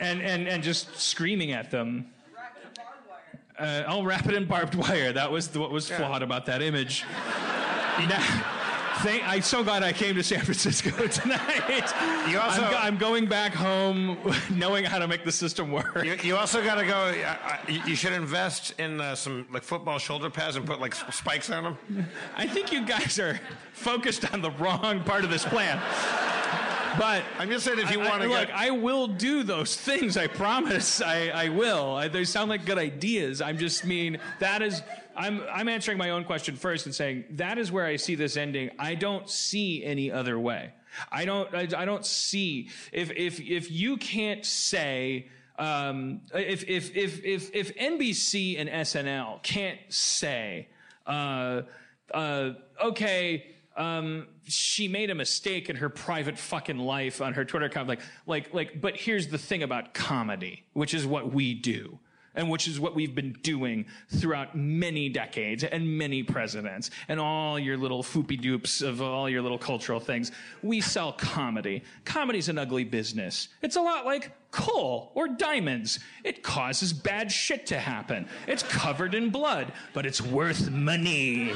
and and and just screaming at them uh, I'll wrap it in barbed wire. That was the, what was flawed about that image. Thank, I'm so glad I came to San Francisco tonight. You also- I'm, I'm going back home knowing how to make the system work. You, you also got to go. Uh, you you should invest in uh, some like football shoulder pads and put like spikes on them. I think you guys are focused on the wrong part of this plan. But I'm just saying if you want to look, get. I will do those things. I promise. I, I will. I, they sound like good ideas. I'm just mean that is. I'm I'm answering my own question first and saying that is where I see this ending. I don't see any other way. I don't. I, I don't see if if if you can't say. Um, if, if, if, if, if NBC and SNL can't say, uh, uh, okay, um, she made a mistake in her private fucking life on her Twitter account. Like, like, like, but here's the thing about comedy, which is what we do. And which is what we've been doing throughout many decades and many presidents and all your little foopy dupes of all your little cultural things. We sell comedy. Comedy's an ugly business. It's a lot like coal or diamonds. It causes bad shit to happen. It's covered in blood, but it's worth money.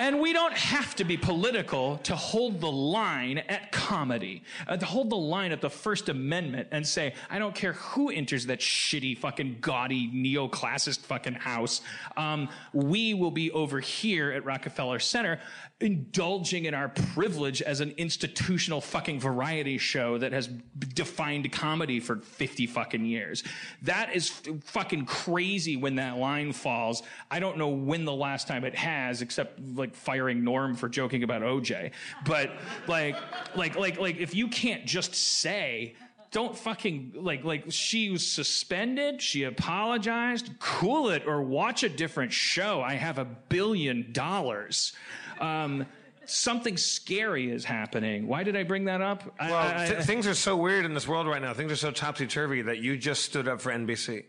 And we don't have to be political to hold the line at comedy, uh, to hold the line at the First Amendment and say, I don't care who enters that shitty fucking gaudy neoclassist fucking house. Um, we will be over here at Rockefeller Center indulging in our privilege as an institutional fucking variety show that has defined comedy for 50 fucking years. That is fucking crazy when that line falls. I don't know when the last time it has, except like firing Norm for joking about OJ. But like, like, like, like, if you can't just say, don't fucking like like she was suspended she apologized cool it or watch a different show i have a billion dollars um, something scary is happening why did i bring that up well, I- th- things are so weird in this world right now. Things are so topsy turvy that you just stood up for NBC.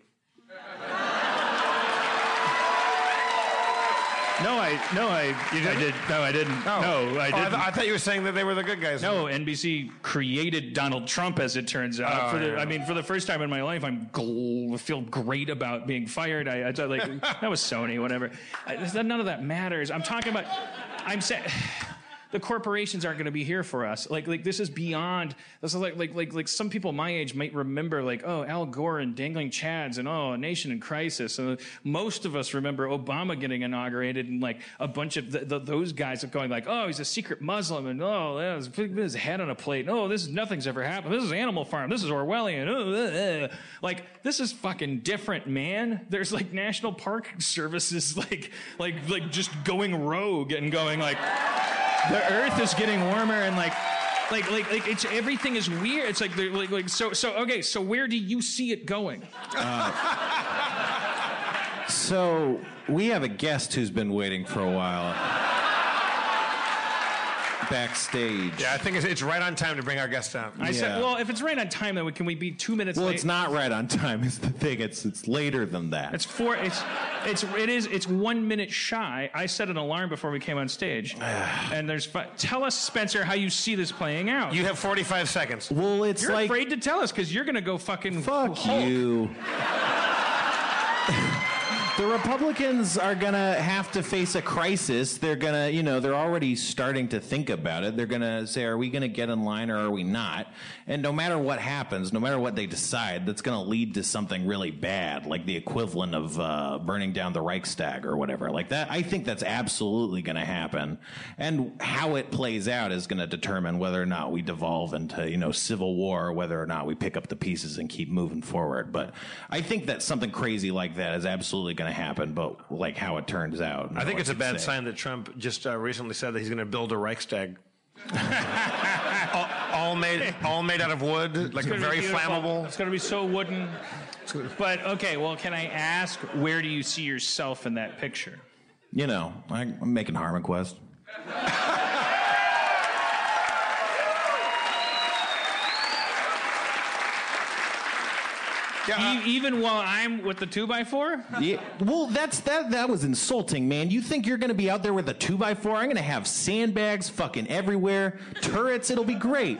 no i no i i did no i didn't no i Oh, I, didn't th- I thought you were saying that they were the good guys. No, NBC created Donald Trump, as it turns out. Oh, for the, yeah. I mean, for the first time in my life, I'm gl- feel great about being fired. I, I thought, like that was Sony, whatever. I, none of that matters. I'm talking about. I'm saying. The corporations aren't going to be here for us. Like, like this is beyond. This is like, like, like, like some people my age might remember, like, oh, Al Gore and dangling Chads, and oh, a nation in crisis. And most of us remember Obama getting inaugurated, and like a bunch of th- th- those guys are going like, oh, he's a secret Muslim, and oh, putting his head on a plate. No, this is nothing's ever happened. This is Animal Farm. This is Orwellian. Oh. Like, this is fucking different, man. There's like national park services, like, like, like just going rogue and going like the earth is getting warmer and like like like like it's everything is weird it's like like, like so so okay so where do you see it going uh, So we have a guest who's been waiting for a while. Backstage. Yeah, I think it's, it's right on time to bring our guest out. I Yeah. said, well, if it's right on time, then we- can we be two minutes Well, late? it's not right on time. Is the thing. It's it's later than that. It's four. It's it's it is it's one minute shy. I set an alarm before we came on stage, and there's. fi- Tell us, Spencer, how you see this playing out. You have 45 seconds. well, it's You're like afraid to tell us because you're gonna go fucking fuck Hulk. you. The Republicans are gonna have to face a crisis. They're gonna, you know, they're already starting to think about it. They're gonna say, are we gonna get in line or are we not? And no matter what happens, no matter what they decide, that's gonna lead to something really bad, like the equivalent of uh, burning down the Reichstag or whatever. Like that, I think that's absolutely gonna happen. And how it plays out is gonna determine whether or not we devolve into, you know, civil war, or whether or not we pick up the pieces and keep moving forward. But I think that something crazy like that is absolutely going to happen. But like how it turns out, I think it's a bad say. sign that Trump just uh, recently said that he's going to build a Reichstag. all, all made, all made out of wood, like It's gonna be very beautiful. flammable. It's gonna be so wooden. But okay, well, can I ask where do you see yourself in that picture? You know, I, I'm making Harmon Quest. Yeah, E- uh, even while I'm with the two by four? Yeah, well, that's that. That was insulting, man. You think you're going to be out there with a two by four? I'm going to have sandbags fucking everywhere, turrets. It'll be great.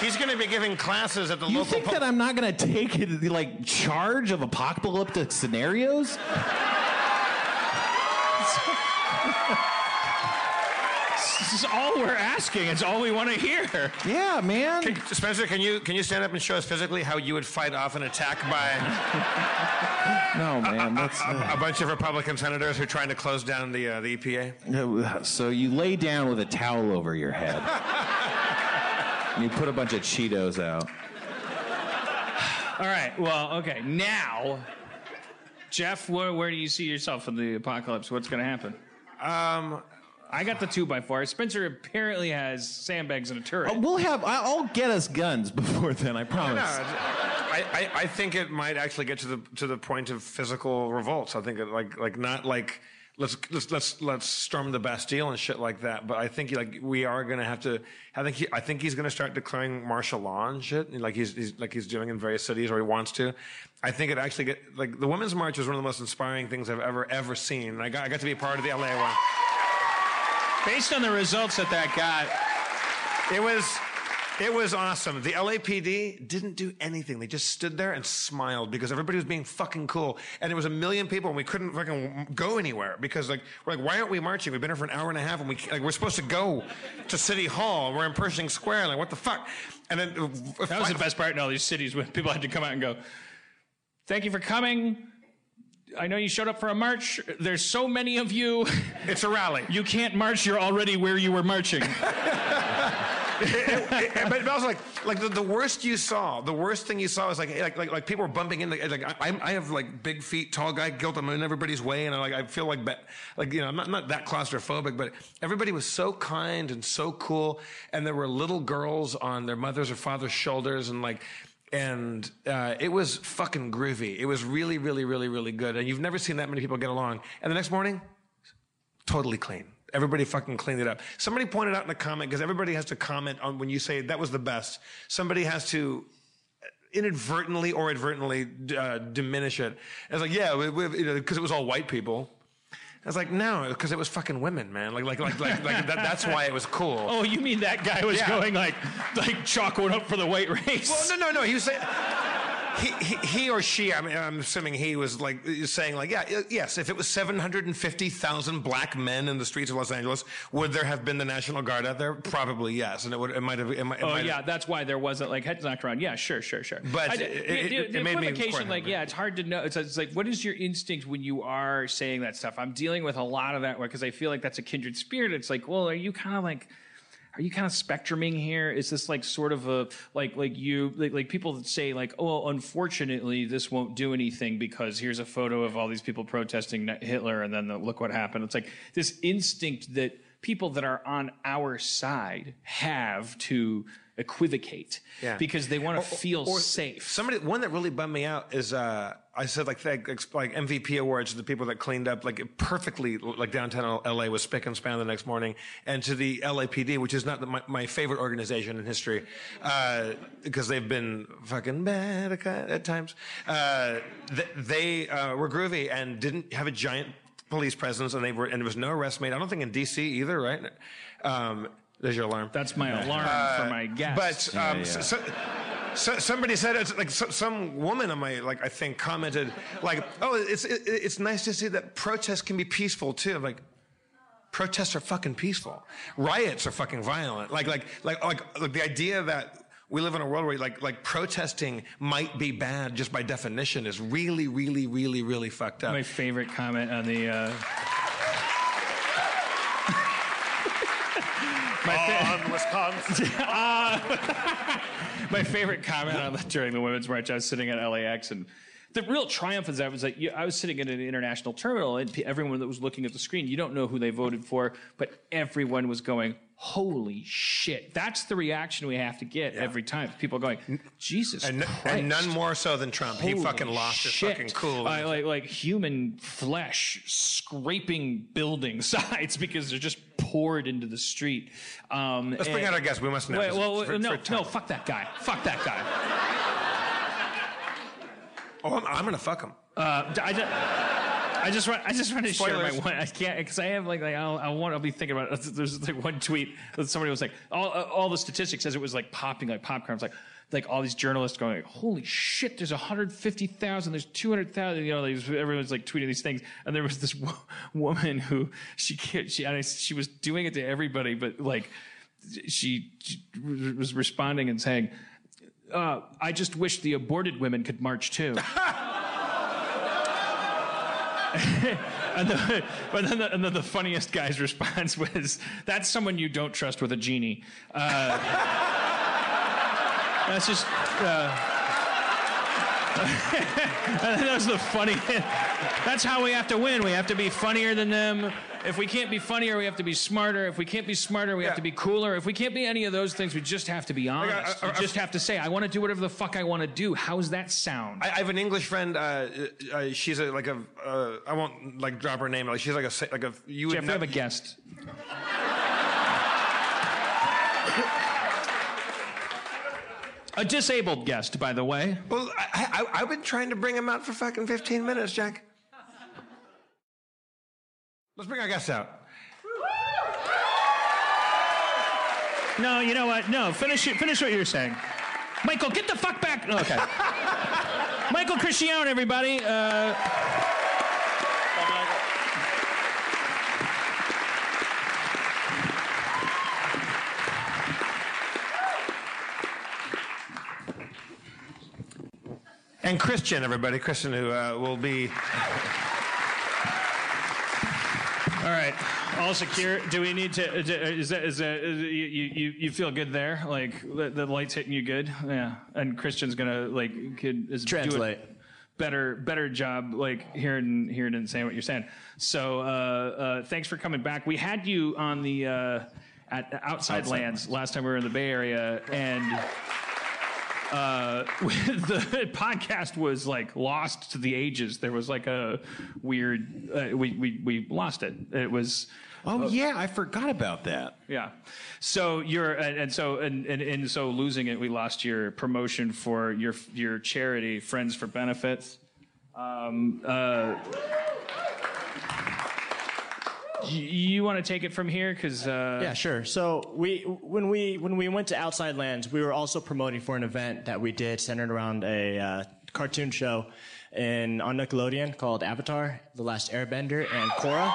he's going to be giving classes at the You local. You think pu- that I'm not going to take it, like charge of apocalyptic scenarios? This is all we're asking. It's all we want to hear. Yeah, man. Can- Spencer, can you can you stand up and show us physically how you would fight off an attack by No, man. That's. a, a bunch of Republican senators who are trying to close down the uh, the EPA? So you lay down with a towel over your head. and you put a bunch of Cheetos out. All right. Well, okay. Now, Jeff, where, where do you see yourself in the apocalypse? What's going to happen? Um, I got the two by four. Spencer apparently has sandbags and a turret. Uh, We'll have. I- I'll get us guns before then. I no, promise. I, I, I think it might actually get to the to the point of physical revolts. I think it like like not like let's let's let's let's storm the Bastille and shit like that. But I think like we are gonna have to. I think he, I think he's gonna start declaring martial law and shit, like he's, he's like he's doing in various cities or he wants to. I think it actually get like the Women's March was one of the most inspiring things I've ever ever seen. And I got I got to be a part of the LA one. Based on the results that that got, It was it was awesome. The LAPD didn't do anything. They just stood there and smiled because everybody was being fucking cool. And there was a million people and we couldn't fucking go anywhere because like we're like why aren't we marching? We've been here for an hour and a half and we like we're supposed to go to City Hall. We're in Pershing Square. Like what the fuck? And then uh, that was the best part in all these cities when people had to come out and go, Thank you for coming. I know you showed up for a march. There's so many of you. It's a rally. You can't march. You're already where you were marching. but, but also like like the, the worst you saw, the worst thing you saw was like like like, like people were bumping in. Like I, I have like big feet, tall guy, guilt. I'm in everybody's way, and I like I feel like ba- like you know I'm not not that claustrophobic, but everybody was so kind and so cool, and there were little girls on their mothers or fathers' shoulders, and like. And uh, it was fucking groovy. It was really, really, really, really good. And you've never seen that many people get along. And the next morning, totally clean. Everybody fucking cleaned it up. Somebody pointed out in a comment because everybody has to comment on when you say that was the best. Somebody has to inadvertently or advertently uh, diminish it. It's like, yeah, because you know, it was all white people. I was like, no, because it was fucking women, man. Like, like, like, like, like that, that's why it was cool. oh, you mean that guy was Yeah. going like, like chalk going up for the white race? Well, no, no, no. He was saying. He, he, he or she, I mean, I'm assuming he was like saying like, yeah, yes, if it was 750,000 black men in the streets of Los Angeles, would there have been the National Guard out there? Probably yes, and it would, it might have. It might, it Oh might yeah, have- that's why there wasn't like heads knocked around. Yeah, sure, sure, sure. But I- it- it- the- it the made equivocation, like yeah, it's hard to know. It's, it's like what is your instinct when you are saying that stuff? I'm dealing with a lot of that because I feel like that's a kindred spirit. It's like, well, are you kind of like. Are you kind of spectruming here? Is this like sort of a like like you like, like people that say like oh unfortunately this won't do anything because here's a photo of all these people protesting Hitler and then the, look what happened. It's like this instinct that people that are on our side have to equivocate Yeah. because they want to feel or safe. Somebody, one that really bummed me out is uh, I said like, like like MVP awards to the people that cleaned up like perfectly like downtown LA was spick and span the next morning, and to the LAPD, which is not the, my, my favorite organization in history, uh, because they've been fucking bad at, at times. Uh, th- they uh, were groovy and didn't have a giant police presence, and they were and there was no arrest made. I don't think in DC either, right? Um, there's your alarm. That's my alarm for my guests. But um, so- so- so, somebody said it's like so, some woman on my like I think commented like oh it's it, it's nice to see that protests can be peaceful too. I'm like protests are fucking peaceful. Riots are fucking violent. Like like like like, like the idea that we live in a world where like like protesting might be bad just by definition is really really really really fucked up. my favorite comment on the. Uh, my, fa- On Wisconsin. Uh, my favorite comment on the, during the women's march. I was sitting at LAX, and the real triumph is I was like, you- I was sitting in an international terminal, and everyone that was looking at the screen, you don't know who they voted for, but everyone was going, "Holy shit!" That's the reaction we have to get every time. People are going, "Jesus and, Christ!" and none more so than Trump. he fucking lost his fucking cool. Uh, like like human flesh scraping building sides because they're just poured into the street. Um, Let's bring out our guest. We must know. Wait, well, For- no, for no, fuck that guy. Fuck that guy. Oh, I'm, I'm gonna fuck him. Uh, I just, I just want, I just want to share my one. I can't because I have like, like I'll, I want, I'll be thinking about. It. There's like one tweet that somebody was like, all, all the statistics says it was like popping like popcorn. It's like, like all these journalists going, like, holy shit, there's 150,000, there's 200,000. You know, these, everyone's like tweeting these things, and there was this wo- woman who she can't, she, I, she was doing it to everybody, but like, she, she was responding and saying. Uh, I just wish the aborted women could march too. And, the, but then the, and then the funniest guy's response was, "That's someone you don't trust with a genie." Uh, that's just. Uh, that was the funny. That's how we have to win. We have to be funnier than them. If we can't be funnier, we have to be smarter. If we can't be smarter, we have to be cooler. If we can't be any of those things, we just have to be honest. I- I- we just have to say, "I want to do whatever the fuck I want to do." How's that sound? I, I have an English friend. Uh, uh, she's a, like a. Uh, I won't like drop her name. Like she's like a like a. You would Jeff, we have a guest. A disabled guest, by the way. Well, I, I, I've been trying to bring him out for fucking 15 minutes, Jack. Let's bring our guest out. No, you know what? No, finish it. Finish what you're saying. Michael, get the fuck back. Okay. Michael Cristiano, everybody. Uh, And Christian, everybody. Christian, who uh, will be. all right. All secure. Do we need to? Is that? Is that? Is, you, you you feel good there? Like the, the light's hitting you good? Yeah. And Christian's gonna like could is Translate. better better job like hearing hearing and saying what you're saying. So uh, uh, thanks for coming back. We had you on the uh, at Outside, Lands last time we were in the Bay Area, and uh, the podcast was like lost to the ages. There was like a weird uh, we, we we lost it. It was. Oh yeah, I forgot about that. Yeah. So you're and, and so and, and and so losing it, we lost your promotion for your your charity, Friends for Benefits. Um, uh, you, you want to take it from here because uh, Yeah, sure. So we when we when we went to Outside Lands, we were also promoting for an event that we did centered around a uh, cartoon show in on Nickelodeon called Avatar: The Last Airbender and Korra.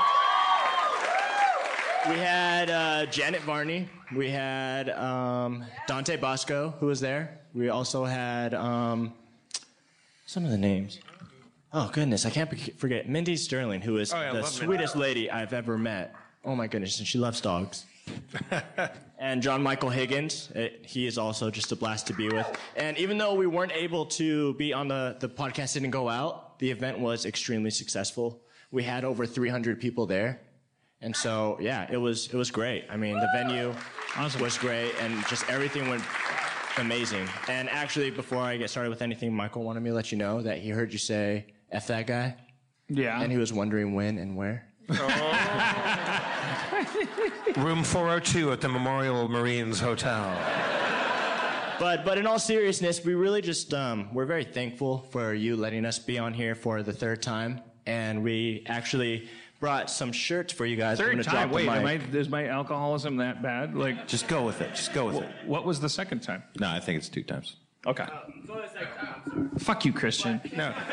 We had uh, Janet Varney. We had um, Dante Basco, who was there. We also had um, some of the names. Oh goodness, I can't forget Mindy Sterling, who is Oh, yeah, the Mindy. sweetest lady I've ever met. Oh my goodness, and she loves dogs. and John Michael Higgins, eh, he is also just a blast to be with. And even though we weren't able to be on the the podcast didn't go out, the event was extremely successful. We had over 300 people there. And so, yeah, it was it was great. I mean, the venue was great, and just everything went amazing. And actually, before I get started with anything, Michael wanted me to let you know that he heard you say "f that guy," Yeah. and he was wondering when and where. Room 402 at the Memorial Marines Hotel. But but in all seriousness, we really just um, we're very thankful for you letting us be on here for the third time, and we actually brought some shirts for you guys. I'm Third gonna time. drop Wait, am I, is my alcoholism that bad? Like, Just go with it. Just go with it. what was the second time? No, I think it's two times. Okay. Fuck you, Christian. No.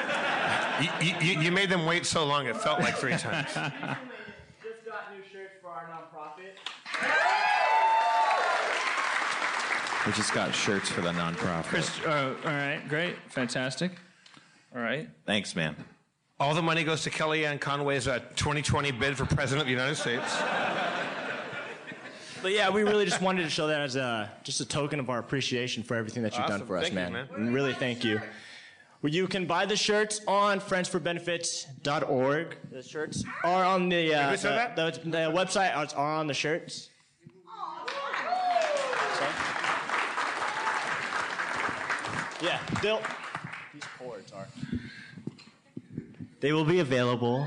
You, you, you made them wait so long, it felt like three times. We just got new shirts for our nonprofit. We just got shirts for the nonprofit. Chris, uh, all right, great, fantastic. All right. Thanks, man. All the money goes to Kellyanne Conway's uh, 2020 bid for President of the United States. But yeah, we really just wanted to show that as a just a token of our appreciation for everything that you've done Awesome. for us, Thank you, man. man. Really, thank you. Well, you can buy the shirts on friendsforbenefits.org. The shirts are on the uh, the, the, the website are, are on the shirts. Yeah, they'll. These cords are. They will be available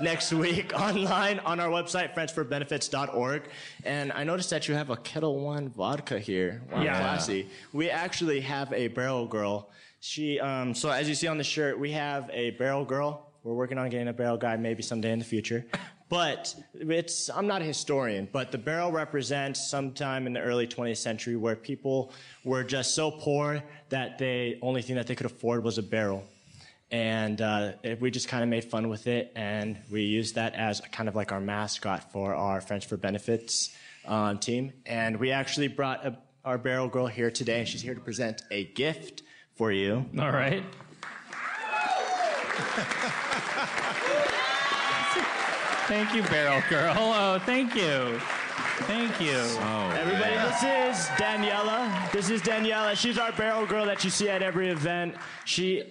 next week online on our website, friendsforbenefits.org. And I noticed that you have a Ketel One vodka here. Wow, Yeah. classy. We actually have a barrel girl. She, um, so as you see on the shirt, we have a barrel girl. We're working on getting a barrel guy maybe someday in the future. But it's, I'm not a historian, but the barrel represents sometime in the early 20th century where people were just so poor that the only thing that they could afford was a barrel and uh, we just kind of made fun with it and we used that as kind of like our mascot for our friends for benefits um, team and we actually brought a, our barrel girl here today and she's here to present a gift for you All right. thank you, Barrel Girl. Oh, thank you. Thank you. Oh, everybody this is daniela this is daniela she's our barrel girl that you see at every event she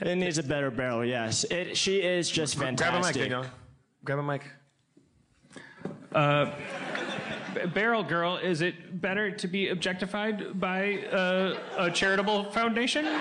it needs a better barrel yes it, she is just fantastic. Grab a mic, fantastic Danielle. Grab a mic. B- Barrel Girl, is it better to be objectified by uh, a charitable foundation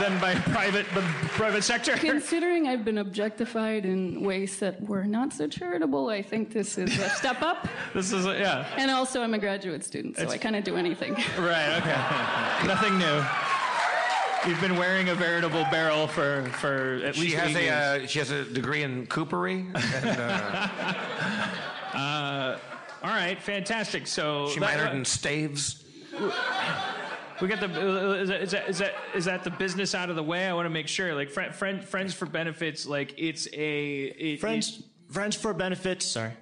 than by private the private sector? Considering I've been objectified in ways that were not so charitable, I think this is a step up. This is a, yeah. And also, I'm a graduate student, so I kind of do anything. Right. Okay. Nothing new. You've been wearing a veritable barrel for for at She least has eight a years. uh, she has a degree in coopery. And, uh, All right, fantastic. So she that- minored in staves. We got the uh, is that, is that is that is that the business out of the way? I want to make sure. Like friend, friend friends for benefits. Like it's a it, friends friends for benefits sorry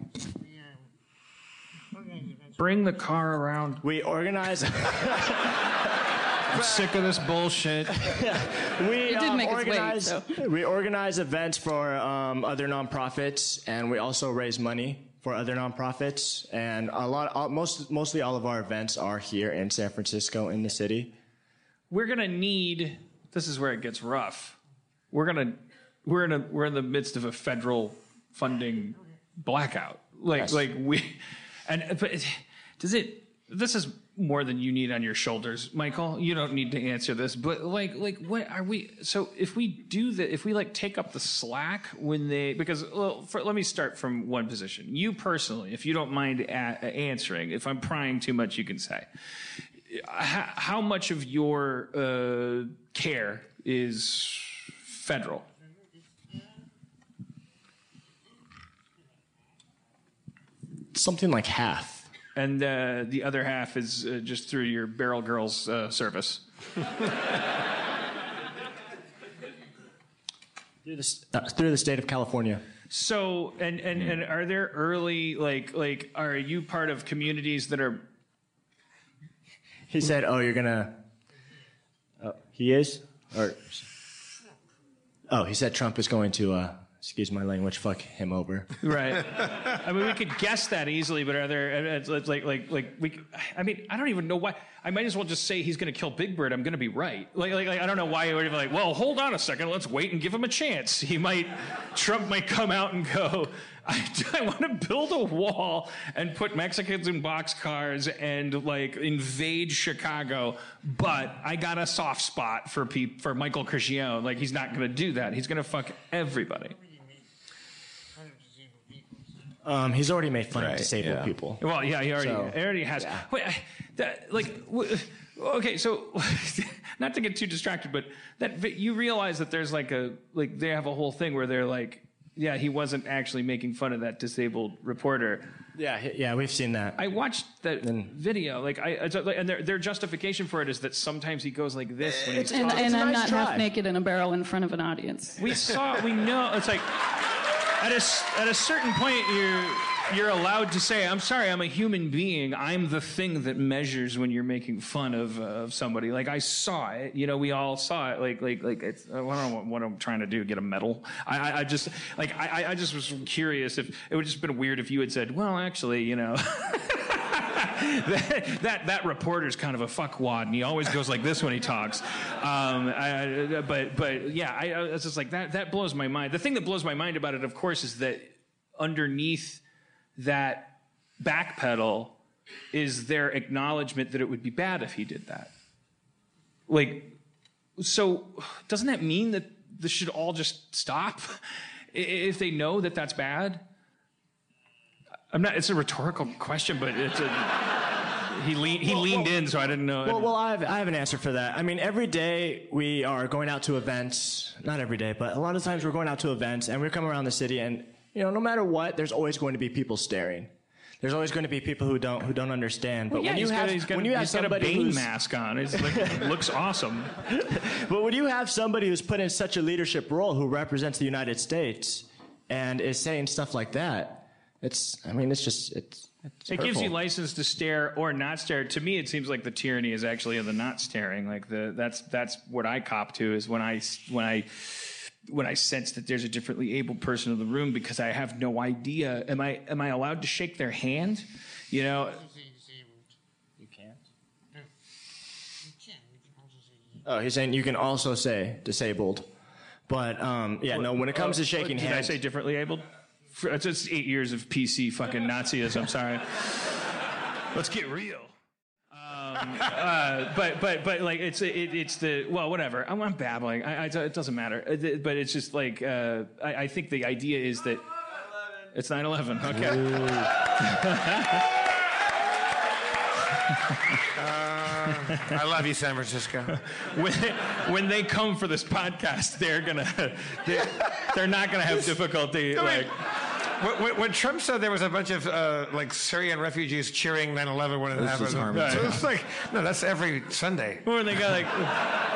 bring the car around. we organize I'm sick of this bullshit. We It did um, make us wait, organize so. we organize events for um, other nonprofits, and we also raise money for other nonprofits. And a lot, all, most, mostly all of our events are here in San Francisco, in the city. We're gonna need. This is where it gets rough. We're gonna we're in a we're in the midst of a federal funding blackout. Like Yes. like we and but does it? This is more than you need on your shoulders, Michael. You don't need to answer this, but like like what are we? So if we do that, if we like take up the slack when they because well, for, let me start from one position. You personally, if you don't mind a- answering, if I'm prying too much, you can say how, how much of your uh, care is federal? Something like half. And uh, the other half is uh, just through your Barrel Girls uh, service. Through the, uh, through the state of California. So, and, and, and are there early, like, like, are you part of communities that are, He said, "Oh, you're gonna." Oh, he is, or oh, he said Trump is going to. Uh, excuse my language. Fuck him over. right? I mean, we could guess that easily, but are there, uh, it's like, like, like, we, I mean, I don't even know why. I might as well just say he's going to kill Big Bird. I'm going to be right. Like, like, like, I don't know why you would be like, well, hold on a second. Let's wait and give him a chance. He might, Trump might come out and go, I, I want to build a wall and put Mexicans in boxcars and like invade Chicago, but I got a soft spot for peop, for Michael Crichione. Like he's not going to do that. He's going to fuck everybody. Um, he's already made fun Right, of disabled yeah. people. Well, yeah, he already, So, he already has. Wait, I, that, like, w- okay, so not to get too distracted, but that vi- you realize that there's like a like they have a whole thing where they're like, yeah, he wasn't actually making fun of that disabled reporter. Yeah, yeah, we've seen that. I watched that video, like I, it's like- and their their justification for it is that sometimes he goes like this when he's And, talking. and a I'm nice not try. half naked in a barrel in front of an audience. We saw, we know. It's like at a at a certain point, you're you're allowed to say, "I'm sorry, I'm a human being. I'm the thing that measures when you're making fun of uh, of somebody." Like I saw it. You know, we all saw it. Like like like it's. I don't know what, I'm trying to do. Get a medal. I I, I just like I- I just was curious if it would just been weird if you had said, "Well, actually, you know." that, that that reporter's kind of a fuckwad, and he always goes like this when he talks. Um, I, but but yeah, I, I was just like that. That blows my mind. The thing that blows my mind about it, of course, is that underneath that backpedal is their acknowledgement that it would be bad if he did that. Like, so doesn't that mean that this should all just stop if they know that that's bad? I'm not. It's a rhetorical question, but it's a. He leaned. He leaned in, so I didn't know. Well, well, I have, I have an answer for that. I mean, every day we are going out to events. Not every day, but a lot of times we're going out to events and we're coming around the city, and you know, no matter what, there's always going to be people staring. There's always going to be people who don't who don't understand. But yeah, when you have got, got, when you have he's got a Bane mask on. It like, looks awesome. But when you have somebody who's put in such a leadership role who represents the United States and is saying stuff like that, it's I mean, it's just it's. it's It gives you license to stare or not stare. To me, it seems like the tyranny is actually of the not staring. Like the that's that's what I cop to is when I when I when I sense that there's a differently able person in the room because I have no idea. Am I am I allowed to shake their hand? You know, you can't. Oh, he's saying you can also say disabled, but um, yeah, no. When it comes to shaking did hands, I say differently abled? For- It's just eight years of PC fucking Nazism. Sorry. Let's get real. Um, uh, but but but like it's it, it's the well whatever I'm, I'm babbling I, I, it doesn't matter Uh, but it's just like uh, I, I think the idea is that it's 9/11 okay I love you, San Francisco. when they, when they come for this podcast they're gonna they're, they're not gonna have difficulty like When, when, when Trump said there was a bunch of uh, like Syrian refugees cheering 9/11 when it This happened, is harmony. so it's like no, that's every Sunday. when they got like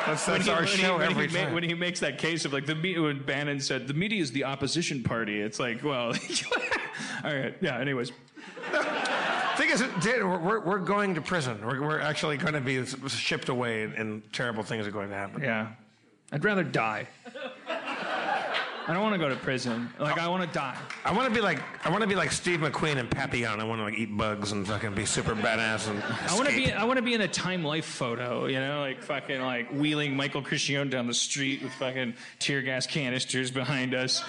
That's, when that's he, our when he- show when every he ma- when he makes that case of like the me- when Bannon said the media is the opposition party, it's like, well, all right, yeah. Anyways, thing is, we're, we're, we're going to prison. We're, we're actually going to be shipped away, and terrible things are going to happen. yeah, I'd rather die. I don't want to go to prison. Like I want to die. I want to be like I want to be like Steve McQueen and Papillon. I want to like eat bugs and fucking be super badass and. I want to be. I want to be in a Time Life photo. You know, like fucking like wheeling Michael Crichione down the street with fucking tear gas canisters behind us.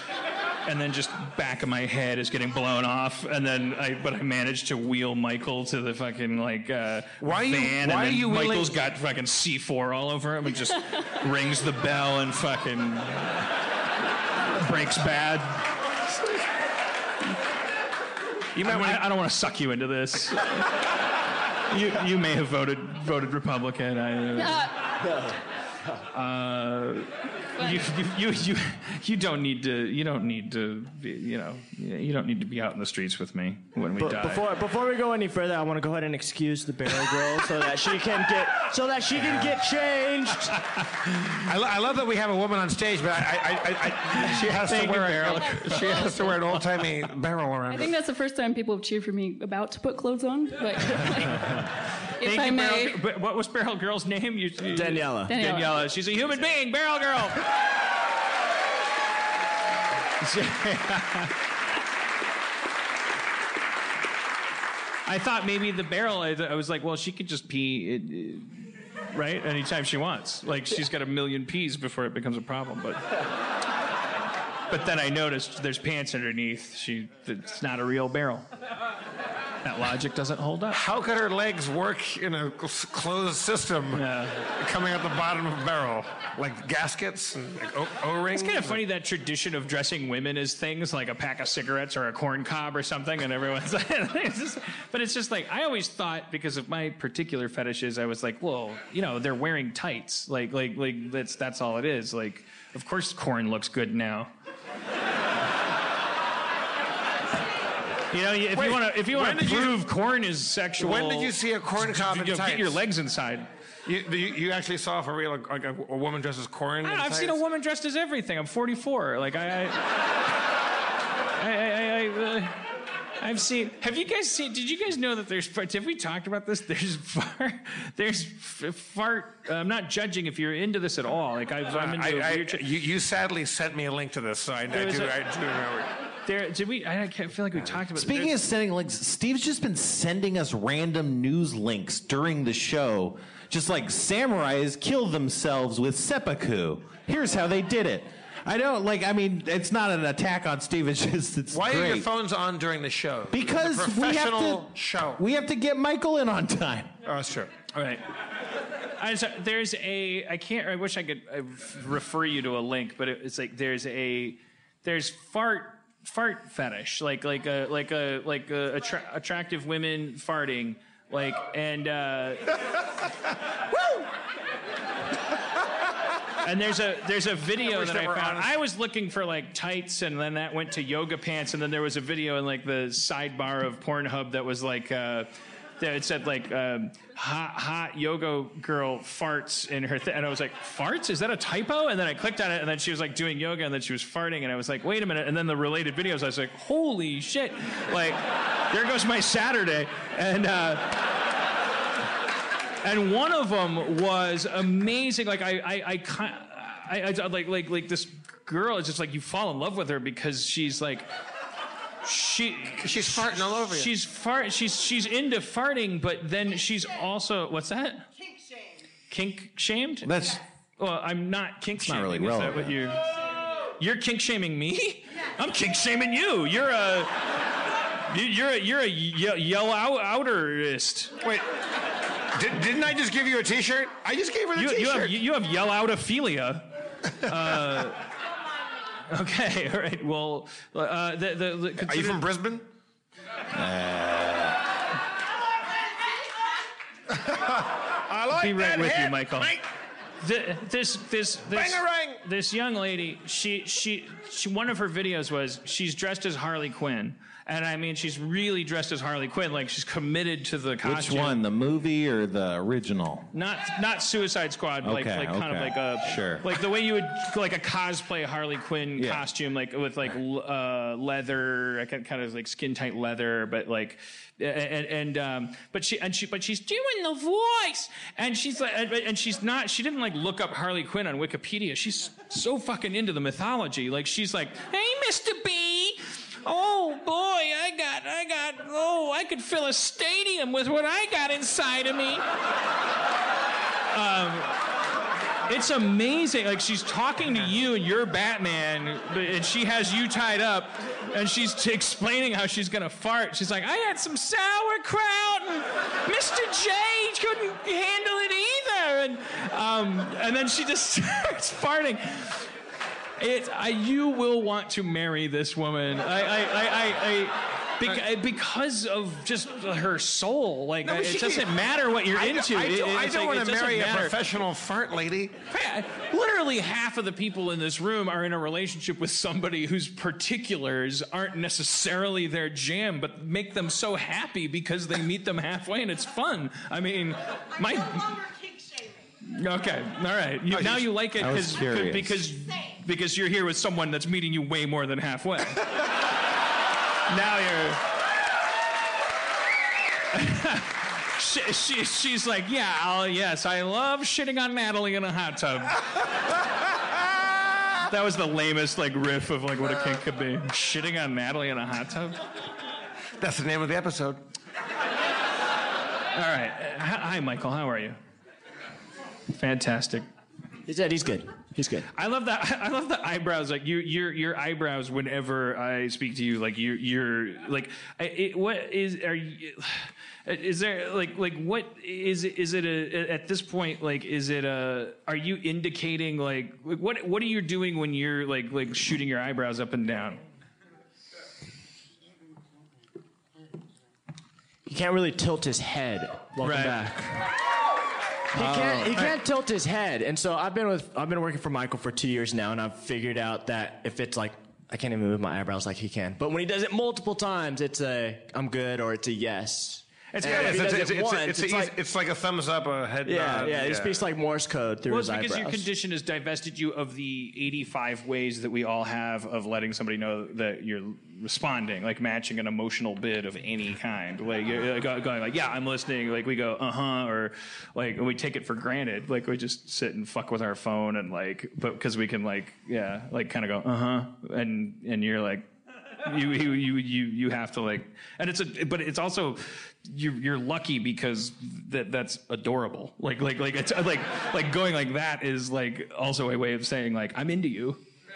And then just back of my head is getting blown off, and then I, but I managed to wheel Michael to the fucking like uh, Why are you- van, why and then you wheeling- Michael's got fucking C4 all over him, and just rings the bell and fucking breaks bad. You might want I, I don't want to suck you into this. you you may have voted voted Republican. I, uh, you, you, you, you, you don't need to. You don't need to. Be, you know. You don't need to be out in the streets with me when we But die. before before we go any further, I want to go ahead and excuse the barrel girl so that she can get so that she can get changed. I, lo- I love that we have a woman on stage, but I, I, I, I she has Thank to you, wear Barrel. a, she has to wear an old timey barrel around. I think that's the first time people have cheered for me about to put clothes on. But if Thank I you, may, Barrel, but what was Barrel Girl's name? You, you- Daniela. Daniela. Daniela. She's a human being. Barrel Girl. I thought maybe the barrel. I, I was like, well, she could just pee, it, it- right, anytime she wants. Like she's got a million peas before it becomes a problem. But but then I noticed there's pants underneath. She, it's not a real barrel. That logic doesn't hold up. How could her legs work in a closed system coming out the bottom of a barrel? Like gaskets and like O- O-rings? It's kind of funny that tradition of dressing women as things like a pack of cigarettes or a corn cob or something, and everyone's like, it's just- but it's just like I always thought because of my particular fetishes, I was like, well, you know, they're wearing tights, like, like, like that's that's all it is. Like, of course, corn looks good now. You know, if Wait, you want to, if you want to did you- prove corn is sexual, When did you see a corn cob you in know, tights? get your legs inside. You, you, you actually saw for real like, a, a woman dressed as corn? I, I've seen a woman dressed as everything. I'm 44. Like I, I, I, I, I uh, I've seen. Have you guys seen? Did you guys know that there's? Have we talked about this? There's fart. There's f- fart. uh, I'm not judging if you're into this at all. Like I've, I'm into I, I, you, you sadly sent me a link to this, so I, I, do, a- I do know. There, did we? I can't feel like we talked about. Speaking of sending links, Steve's just been sending us random news links during the show. Just like samurais killed themselves with seppuku. Here's how they did it. I don't like. I mean, it's not an attack on Steve. It's just it's Why great. are your phones on during the show? because It's a we have to professional show. we have to get Michael in on time. oh, that's true. All right. I just, there's a. I can't. I wish I could uh, refer you to a link, but it, it's like there's a. There's fart fart fetish, like like a like a like a attra- attractive women farting, like and. Uh, And there's a there's a video wish that they I found. honest. I was looking for like tights, and then that went to yoga pants, and then there was a video in like the sidebar of Pornhub that was like. Uh, that it said like um, hot hot yoga girl farts in her and I was like farts? Is that a typo? And then I clicked on it and then she was like doing yoga and then she was farting and I was like wait a minute. And then the related videos I was like holy shit. Like there goes my Saturday. And uh, and one of them was amazing. Like I, I, I, I, I like, like, like this girl is just like you fall in love with her because she's like, she, She's farting all over you. she's fart, she's she's into farting, but then she's also what's that? Kink shamed. Kink shamed? That's Well, I'm not kink not shaming. really Is that what you? You're kink shaming me? I'm kink shaming you. You're a. you- You're a you're a ye- yell out outerist. Wait, did, didn't I just give you a T-shirt? I just gave her the You, T-shirt. you have you have yell out ophelia. Uh, okay, all right. Well, uh, the, the, the, Are you from Brisbane? I like Be right that with you, Michael. Mike. the, this this this Bangarang! this young lady. She, she she one of her videos was she's dressed as Harley Quinn, and I mean she's really dressed as Harley Quinn, like she's committed to the costume. which one, the movie or the original? Not not Suicide Squad, like Okay, like kind of okay. like a Sure. like the way you would like a cosplay Harley Quinn Yeah. costume, like with like l- uh, leather, kind kind of like skin tight leather, but like and and um, but she and she but she's doing the voice, and she's like and, and she's not she didn't like look up Harley Quinn on Wikipedia. She's so fucking into the mythology. Like she's like, hey, Mister B. Oh boy, I got, I got, oh, I could fill a stadium with what I got inside of me. It's amazing. Like she's talking to you and you're Batman, and she has you tied up, and she's t- explaining how she's gonna fart. She's like, I had some sauerkraut, and Mr. J couldn't handle it either, and um, and then she just starts farting. It, I, you will want to marry this woman. I, I, I, I, I bec- because of just her soul. Like No, but it she- doesn't matter what you're I, into. I, It- don't, I it's don't like, want it to doesn't marry a matter. professional fart lady. Yeah, Literally half of the people in this room are in a relationship with somebody whose particulars aren't necessarily their jam, but make them so happy because they meet them halfway and it's fun. I mean, my. kink shaming. Okay, all right. You, now you like it I was because curious. because because you're here with someone that's meeting you way more than halfway. now you're. she, she, she's like, yeah, I'll, yes, I love shitting on Natalie in a hot tub. that was the lamest like riff of like what a kink could be. Shitting on Natalie in a hot tub. That's the name of the episode. All right. Uh, hi, Michael. How are you? Fantastic. He said he's good. He's good. I love that. I love the eyebrows. Like your your your eyebrows. Whenever I speak to you, like you you're like it, what is are you? Is there like like what is is it a at this point like is it a are you indicating like like, what what are you doing when you're like like shooting your eyebrows up and down? He can't really tilt his head. Welcome Right. back. He oh. can't. He can't tilt his head, and so I've been with. I've been working for Michael for two years now, and I've figured out that if it's like I can't even move my eyebrows like he can, but when he does it multiple times, it's a I'm good or it's a yes. It's And good. if he It's, does it once, it's, it's like it's like a thumbs up, a head yeah, nod. yeah. He speaks like Morse code through Well, his it's because eyebrows. your condition has divested you of the 85 ways that we all have of letting somebody know that you're responding, like matching an emotional bid of any kind. Like going like, yeah, I'm listening. Like we go, uh huh, or like we take it for granted. Like we just sit and fuck with our phone and like, but because we can like, yeah, like kind of go, uh huh, and and you're like. You, you you you you have to like, and it's a, but it's also, you're you're lucky because that that's adorable. Like like like it's like like going like that is like also a way of saying like I'm into you.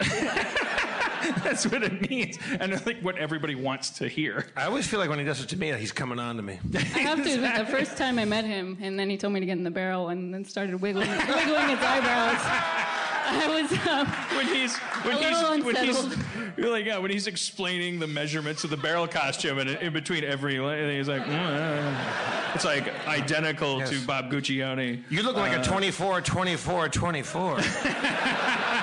That's what it means, and I think what everybody wants to hear. I always feel like when he does it to me, he's coming on to me. I have to admit, the first time I met him, and then he told me to get in the barrel, and then started wiggling, wiggling his eyebrows. I was, um, When he's when A he's little when he's unsettled. you're like yeah when he's explaining the measurements of the barrel costume and in between every line, he's like mm, it's like identical to Bob Guccione. You look like a 24, 24, 24.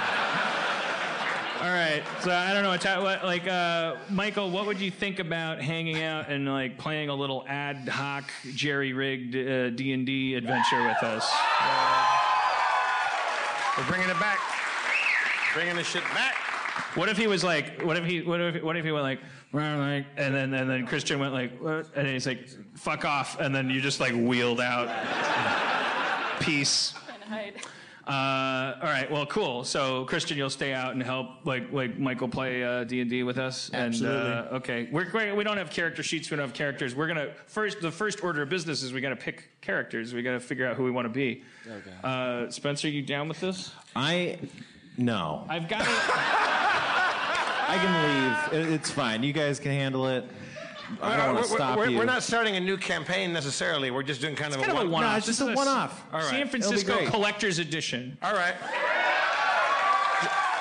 All right, so I don't know it's how- what like uh, Michael, what would you think about hanging out and like playing a little ad hoc jerry rigged uh, D and D adventure with us? We're bringing it back. Bringing the shit back. What if he was like, what if he, what if, what if he went like, like," and then and then Christian went like, what? and he's like, fuck off, and then you just like wheeled out. Peace. trying to hide. Uh, all right. Well, cool. So Christian, you'll stay out and help like like Michael play uh, D and D with us. Absolutely. And, uh, okay. We're great. We don't have character sheets. We don't have characters. We're gonna first. The first order of business is we gotta pick characters. We gotta figure out who we want to be. Okay. Uh, Spencer, you down with this? I no. I've got it. I can leave. It's fine. You guys can handle it. I don't want we're, to stop we're, you. we're not starting a new campaign necessarily. We're just doing kind of kind a of a one. one-off. No, it's just a one-off. All right. San Francisco. Collector's Edition. All right.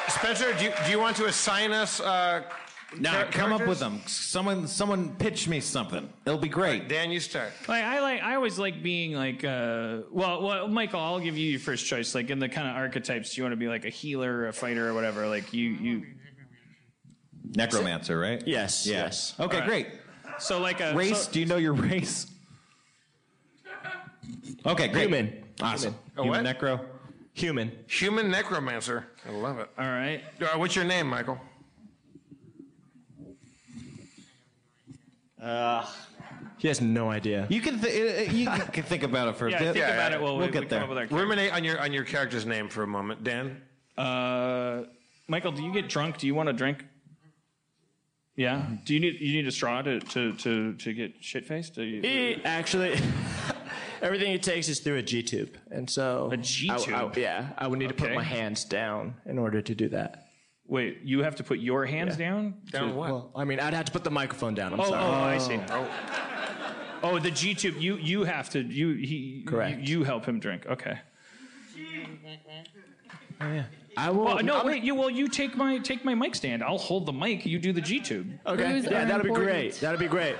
Spencer, do you, do you want to assign us? Uh, No, char- come up with them. Someone, someone pitch me something. It'll be great. Dan, you start. Like I like I always like being like uh well well Michael I'll give you your first choice like in the kind of archetypes you want to be like a healer or a fighter or whatever like you you Necromancer, right? Yes, Yeah. yes. Okay, All right. great. So like a Race? so- do you know your race? Okay, great. Human. Awesome. A Human what? necro. Human. Human necromancer. I love it. all right Uh, what's your name, Michael? Uh, He has no idea. You can th- you can think about it for a yeah bit. think Yeah, about yeah, it well we'll we, get we there. come up with our Ruminate on your on your character's name for a moment, Dan. uh Michael do you get drunk do you want to drink yeah mm-hmm. do you need you need a straw to to to, to get shit faced He actually, everything it takes is through a G tube, and so A G I- I- tube? yeah, I would need to put my hands down in order to do that. wait you have to put your hands down Down what? Well, I mean, I'd have to put the microphone down. I'm Oh, sorry. oh, I oh. see. Oh, oh the G tube. You you have to you he Correct. You, you help him drink. Okay. I will. Well, no, I'm- wait. You well, you take my take my mic stand. I'll hold the mic. You do the G tube. Okay, Crews yeah, are that'd be great. That'd be great.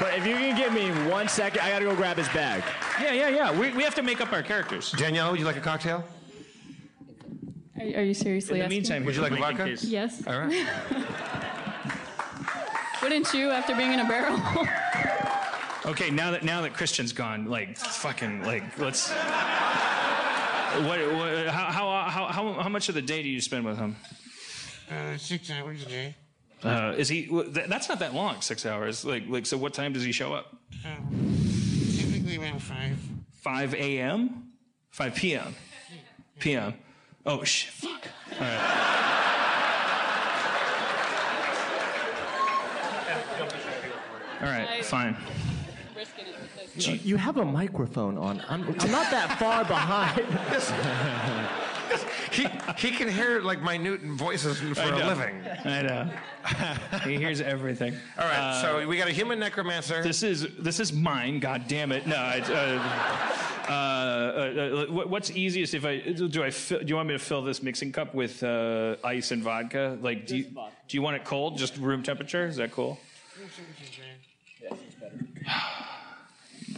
But if you can give me one second, I gotta go grab his bag. Yeah, yeah, yeah. We, we have to make up our characters. Danielle, would you like a cocktail? Are, are you seriously In the asking? meantime, Would you like a vodka? case- Yes. All right. Wouldn't you after being in a barrel? Okay, now that now that Christian's gone, like fucking like let's. What, what how, how how how much of the day do you spend with him? Uh, six hours a day. Uh, is he? That's not that long. Six hours. Like like. So what time does he show up? Typically around five. 5 a.m. 5 p.m. p.m. Oh shit! Fuck. All right. All right. Fine. You, you have a microphone on. I'm, I'm not that far behind. he, he can hear like minute voices for I a know. living. I know. he hears everything. All right, Uh, so we got a human necromancer. This is this is mine. God damn it! No. I, uh, uh, uh, what's easiest if I do? I fill, do you want me to fill this mixing cup with uh, ice and vodka? Like, do you, do you want it cold, just room temperature? Is that cool?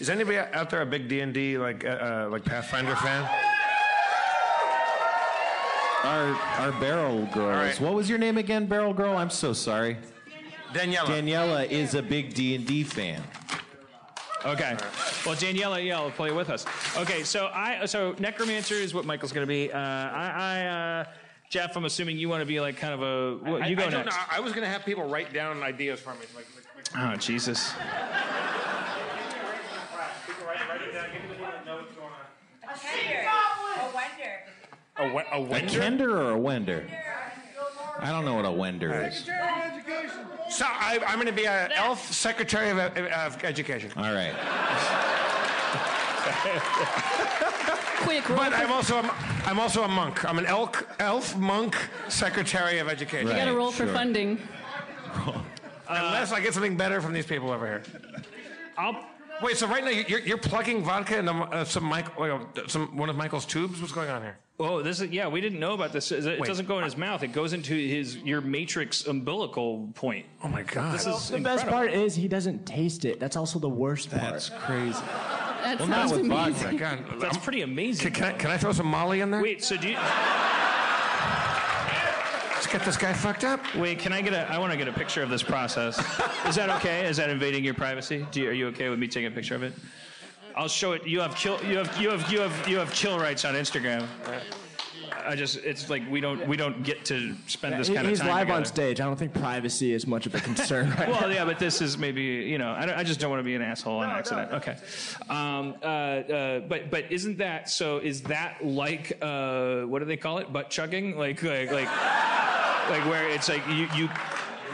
Is anybody out there a big D and D like uh, uh, like Pathfinder fan? Our our barrel girls. right. What was your name again, barrel girl? I'm so sorry. Daniela. Daniela is a big D and D fan. Okay. Well, Daniela, yeah, will play with us. Okay, so I so necromancer is what Michael's going to be. Uh, I, I uh, Jeff, I'm assuming you want to be like kind of a. Well, I- you go I, don't next. know. I was gonna have people write down ideas for me. Like, like, like, Oh Jesus. A, we- a A wender? kender or a wender? I don't know what a wender is. So I, I'm going to be an elf secretary of, of education. All right. Quick, roll But for, I'm also a, I'm also a monk. I'm an elk, elf monk secretary of education. you gotta Right, roll for sure. funding. Unless I get something better from these people over here. I'll. Wait, so right now you're, you're plugging vodka into uh, some Mike, uh, some one of Michael's tubes. What's going on here? Oh, this is yeah. We didn't know about this. It Wait. doesn't go in his mouth. It goes into his your matrix umbilical point. Oh my God! This is The best part is he doesn't taste it. That's also the worst part. That's crazy. That Well, not sounds with vodka. God, That's I'm- pretty amazing. Can, can I, can I throw some Molly in there? Wait, so do you? Let's get this guy fucked up. Wait, can I get a? I want to get a picture of this process. Is that okay? Is that invading your privacy? You, are you okay with me taking a picture of it? I'll show it. You have kill. You have you have you have you have kill rights on Instagram. I just it's like we don't we don't get to spend this kind of He's time live on together. stage. I don't think privacy is much of a concern right. Well, yeah, but this is maybe you know I, don't- I just don't want to be an asshole on accident. Okay, um, uh, uh, but but isn't that so? Is that like uh, what do they call it? Butt chugging? Like like like like where it's like you you.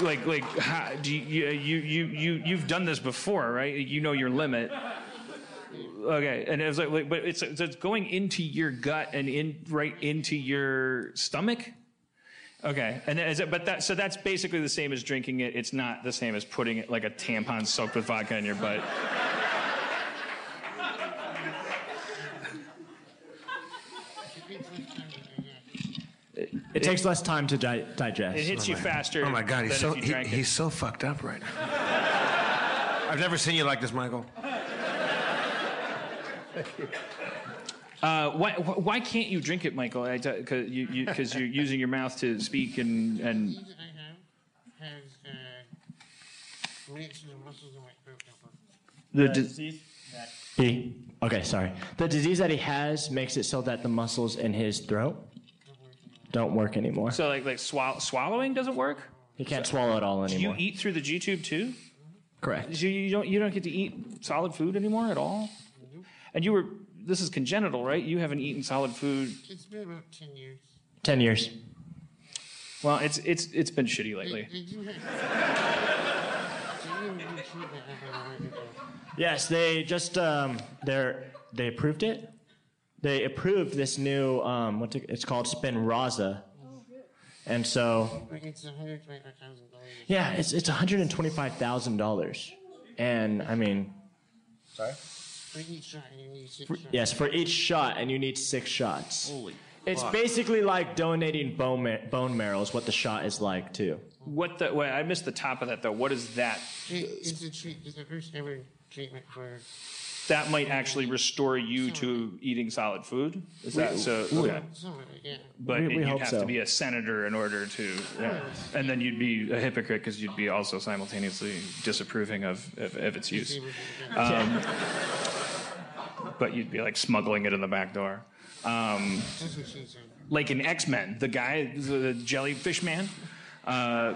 Like, like, how, do you, you, you, you, you've done this before, right? You know your limit. Okay, and it was like, like but it's, so it's going into your gut and in right into your stomach. Okay, and is it, but that so that's basically the same as drinking it. It's not the same as putting it like a tampon soaked with vodka in your butt. It takes less time to di- digest. It hits oh you faster. Oh my God, he's so he, he's so fucked up right now. I've never seen you like this, Michael. Uh, why, why can't you drink it, Michael? Because you, you, cause you're using your mouth to speak and, and I have has makes the muscles in my throat the, disease he, okay, sorry. The disease that he has makes it so that the muscles in his throat don't work anymore. so like like swallow, swallowing doesn't work. He can't swallow at all Do anymore. you eat through the G tube too? Correct. So you don't you don't get to eat solid food anymore at all. And you were this is congenital, right? You haven't eaten solid food. It's been about 10 years. Ten years. Well, it's it's it's been shitty lately. they do have. they do have treatment up on the right Yes, they just um, they're they approved it. They approved this new um, what it's called Spinraza, and so Like it's $125,000. yeah, it's it's one hundred and twenty five thousand dollars, and I mean For each shot, you need six shots. yes for each shot, and you need six shots. Holy. It's basically like donating bone mar- bone marrow is what the shot is like too. What the? Wait, I missed the top of that though. What is that? It's a treat. It's the first ever treatment for. That might actually restore you to eating solid food. Is that so? Okay. Some of it, yeah. But We- we you'd hope have so. to be a senator in order to, yeah. and then you'd be a hypocrite because you'd be also simultaneously disapproving of, of, of its use. Um, but you'd be like smuggling it in the back door. Um, That's what she said. like in X Men, the guy, the, the jellyfish man. Uh,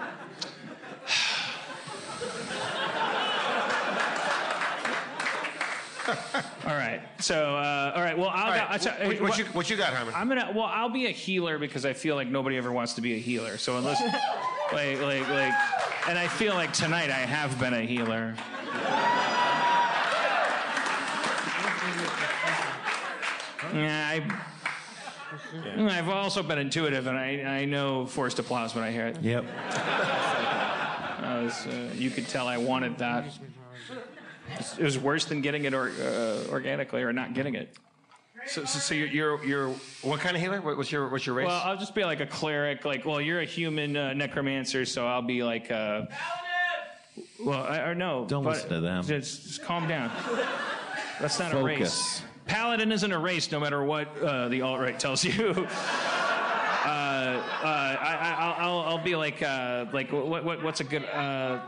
all right. So, uh, all right. Well, I'll. All right, i'll tell what, what you, what you got, Herman? I'm gonna. Well, I'll be a healer because I feel like nobody ever wants to be a healer. So unless, like, like, like, and I feel like tonight I have been a healer. Yeah, I. Mm, I've also been intuitive, and I, I know forced applause when I hear it. Yep. I was, uh, you could tell I wanted that. It was worse than getting it or, uh, organically or not getting it. So, so, so you're, you're you're what kind of healer? What, what's your what's your race? Well, I'll just be like a cleric. Like, well, you're a human uh, necromancer, so I'll be like. Uh, well, I, or no. Don't but listen to them. Just, just calm down. That's not a race. Paladin isn't a race, no matter what uh, the alt right tells you. uh, uh, I, I, I'll, I'll be like, uh, like what, what, what's a good? Uh,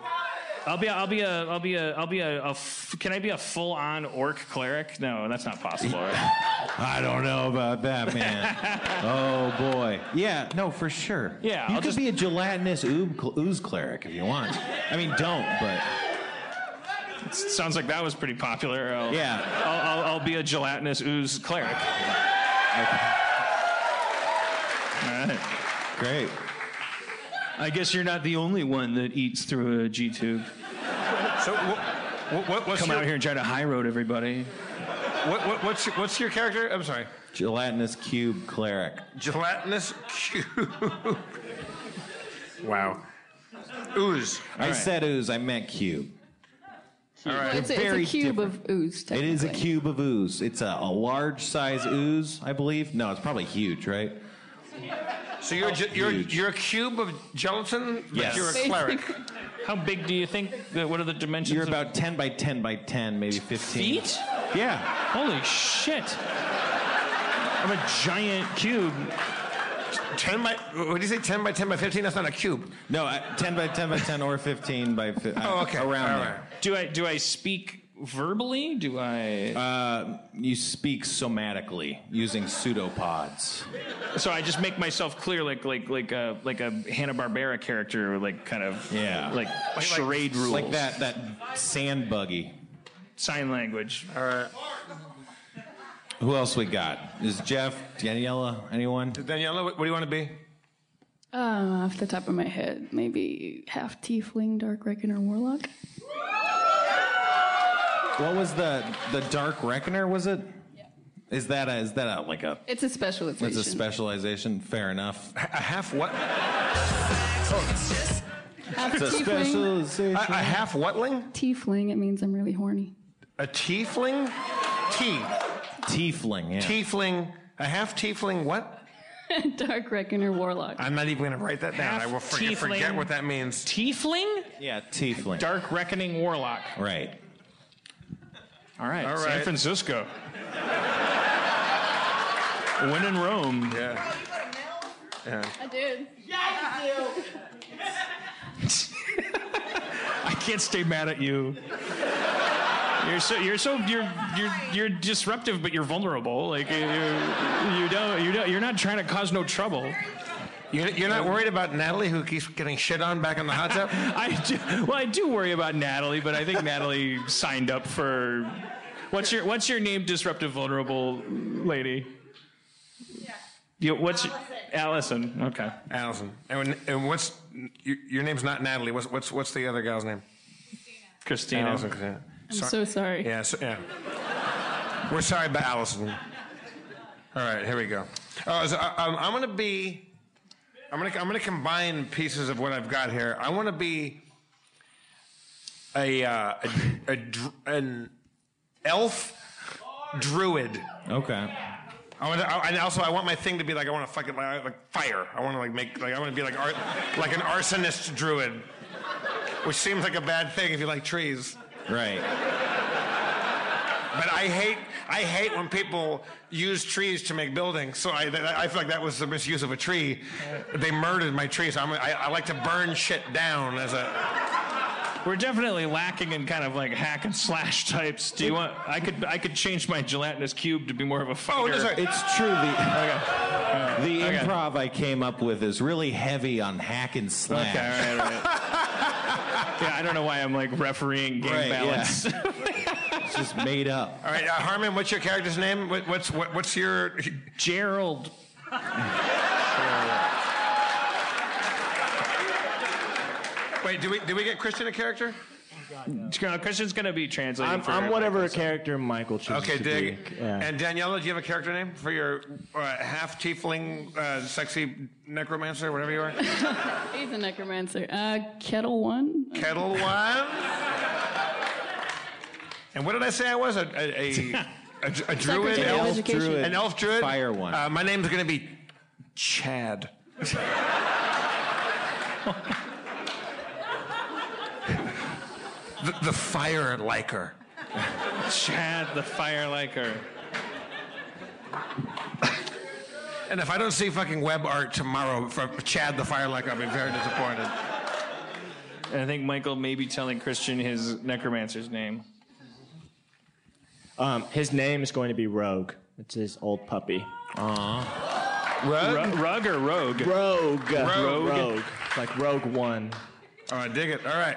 I'll be, I'll be a, I'll be a, I'll be a, a f- can I be a full-on orc cleric? No, that's not possible. Right? I don't know about that, man. oh boy. Yeah, no, for sure. Yeah, you I'll could just- be a gelatinous oob, ooze cleric if you want. I mean, don't, but Sounds like that was pretty popular. I'll, Yeah. I'll, I'll, I'll be a gelatinous ooze cleric. All right. great. I guess you're not the only one that eats through a G tube. so what, what, what, what's Come your, out here and try to high road everybody. What, what, what's your, what's your character? I'm sorry. Gelatinous cube cleric. Gelatinous cube. wow. Ooze. I said ooze, I meant cube. All right. It's, a- it's a cube different. of ooze. It is a cube of ooze. It's a, a large size ooze, I believe. No, it's probably huge, right? So you're ge- you're Huge. you're a cube of gelatin, but Yes. you're a cleric. How big do you think? The, what are the dimensions? You're of- about 10 by 10 by 10, maybe 15. feet. Yeah. Holy shit! I'm a giant cube. Ten by what do you say? Ten by ten by fifteen? That's not a cube. No, uh, 10 by 10 by 10 or 15 by 15. Oh, okay. Around All there. Do I do I speak verbally? Do I? Uh, you speak somatically using pseudopods. so I just make myself clear, like like like a like a Hanna Barbera character, like kind of Yeah. like, charade rules, Like that, that sand buggy. sign language. All right. Who else we got? Is Jeff, Daniela, anyone? Daniela, what, what do you want to be? Uh, off the top of my head, maybe half tiefling, dark reckoner, warlock. What was the the Dark Reckoner? Was it? Is that a, is that a like a It's a specialization. it's a specialization? Fair enough. A half what? Half It's a tiefling. specialization. A, a half whatling? Tiefling. It means I'm really horny. A tiefling? T. Tiefling. Yeah. Tiefling. A half tiefling. What? dark reckoner, warlock. I'm not even going to write that down. Half I will forget, forget what that means. Tiefling, yeah. Tiefling. Dark Reckoning Warlock. Right. All right, All San. Francisco. When in Rome. Yeah. yeah. I did. I can't stay mad at you. You're so you're so you're you're you're disruptive, but you're vulnerable. Like you you don't you don't you're not trying to cause no trouble. You're, you're not worried about Natalie, who keeps getting shit on back in the hot tub? I do, well, I do worry about Natalie, but I think Natalie signed up for. What's your What's your name, disruptive, vulnerable lady? Yeah. what's your, Allison? Okay. Allison. And, when- and what's your, your name's not Natalie? What's what's what's the other gal's name? Christina. Allison. Christina. I'm so sorry. Yeah, so, yeah. We're sorry about Allison. All right, here we go. Oh, so I, I'm, I'm going to be. I'm to I'm to combine pieces of what I've got here. I want to be a, uh, a, a an elf druid. Okay. I want to, I, and also I want my thing to be like I want to fucking like, like fire. I want to like make like I want to be like art, like an arsonist druid, which seems like a bad thing if you like trees. Right. But I hate I hate when people use trees to make buildings. So I I feel like that was the misuse of a tree. They murdered my tree. So I'm, I, I like to burn shit down as a. We're definitely lacking in kind of like hack and slash types. Do you want? I could I could change my gelatinous cube to be more of a oh, fighter. Oh, sorry. It's true. The the Okay. improv I came up with is really heavy on hack and slash. Okay, all right, all right. yeah, I don't know why I'm like refereeing game Right, balance. It's just made up. All right, uh, Harmon, what's your character's name? What, what's what, what's your? Gerald. Wait, do we do we get Christian a character? Christian's gonna be translating. I'm, for I'm whatever Michael, so- character Michael chooses Okay, to dig. be. Yeah. And Daniela, do you have a character name for your uh, half tiefling, uh, sexy necromancer, whatever you are? He's a necromancer. Uh, Ketel One. Ketel One. And what did I say I was? A, a, a, a, a druid, Secretary of elf, Education. druid. an elf druid. Fire one. Uh, my name's going to be Chad. the, the fire liker. Chad the fire liker. And if I don't see fucking web art tomorrow from Chad the fire liker, I'll be very disappointed. And I think Michael may be telling Christian his necromancer's name. Um, his name is going to be Rogue. It's his old puppy. Rug? Ru- rug or rogue? Rogue. Rogue. Rogue. Like Rogue One. Oh, I dig it. All right.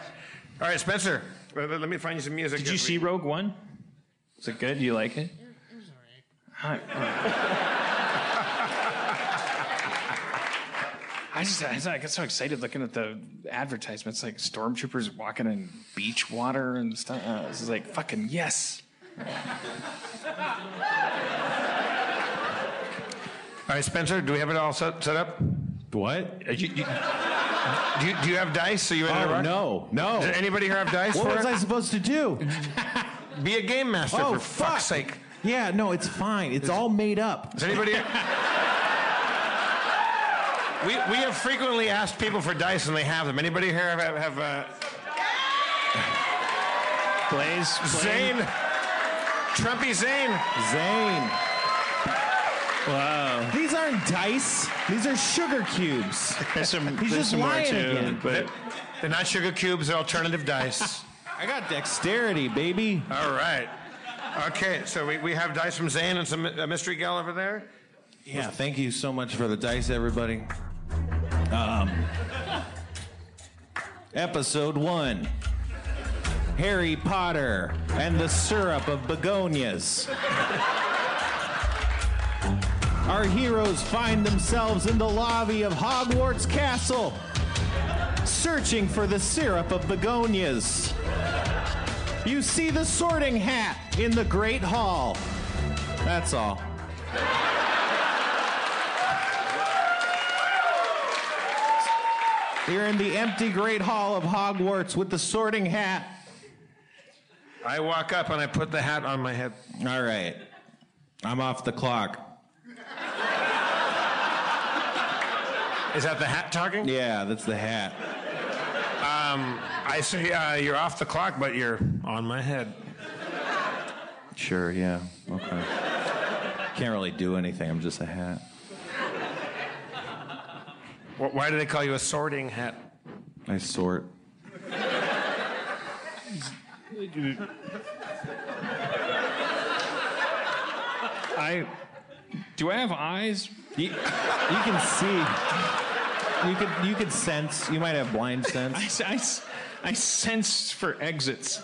All right, Spencer. Let, let me find you some music. Did you see Rogue One? Is it good? Do you like it? It was all right. Hi. I just, I just- I get so excited looking at the advertisements, like stormtroopers walking in beach water and stuff. Uh, this is like fucking yes. All right, Spencer, do we have it all set, set up? What? Uh, you- you- do, you, do you have dice? Are you to Oh no, no. Does anybody here have dice What for was it? I supposed to do? Be a game master, Oh, for fuck. fuck's sake. Yeah, no, it's fine. It's all made up. Does anybody... we, we have frequently asked people for dice, and they have them. Anybody here have... have uh, Blaze, Zane? Trumpy Zane? Zane. Wow. These aren't dice. These are sugar cubes. There's some, He's there's just some more lying too. again. But They're not sugar cubes, they're alternative dice. I got dexterity, baby. All right. Okay, so we, we have dice from Zane and some a mystery gal over there. Yeah, thank you so much for the dice, everybody. Um, episode one Harry Potter and the syrup of begonias. Our heroes find themselves in the lobby of Hogwarts Castle, searching for the syrup of begonias. You see the sorting hat in the Great Hall. That's all. You're in the empty Great Hall of Hogwarts with the sorting hat. I walk up and I put the hat on my head. All right. I'm off the clock. Is that the hat talking? Yeah, that's the hat. Um, I say uh, you're off the clock, but you're on my head. Sure, yeah. Okay. Can't really do anything. I'm just a hat. Wh- Why do they call you a sorting hat? I sort. I do I have eyes? You, you can see. You could you could sense. You might have blind sense. I, I, I sense for exits.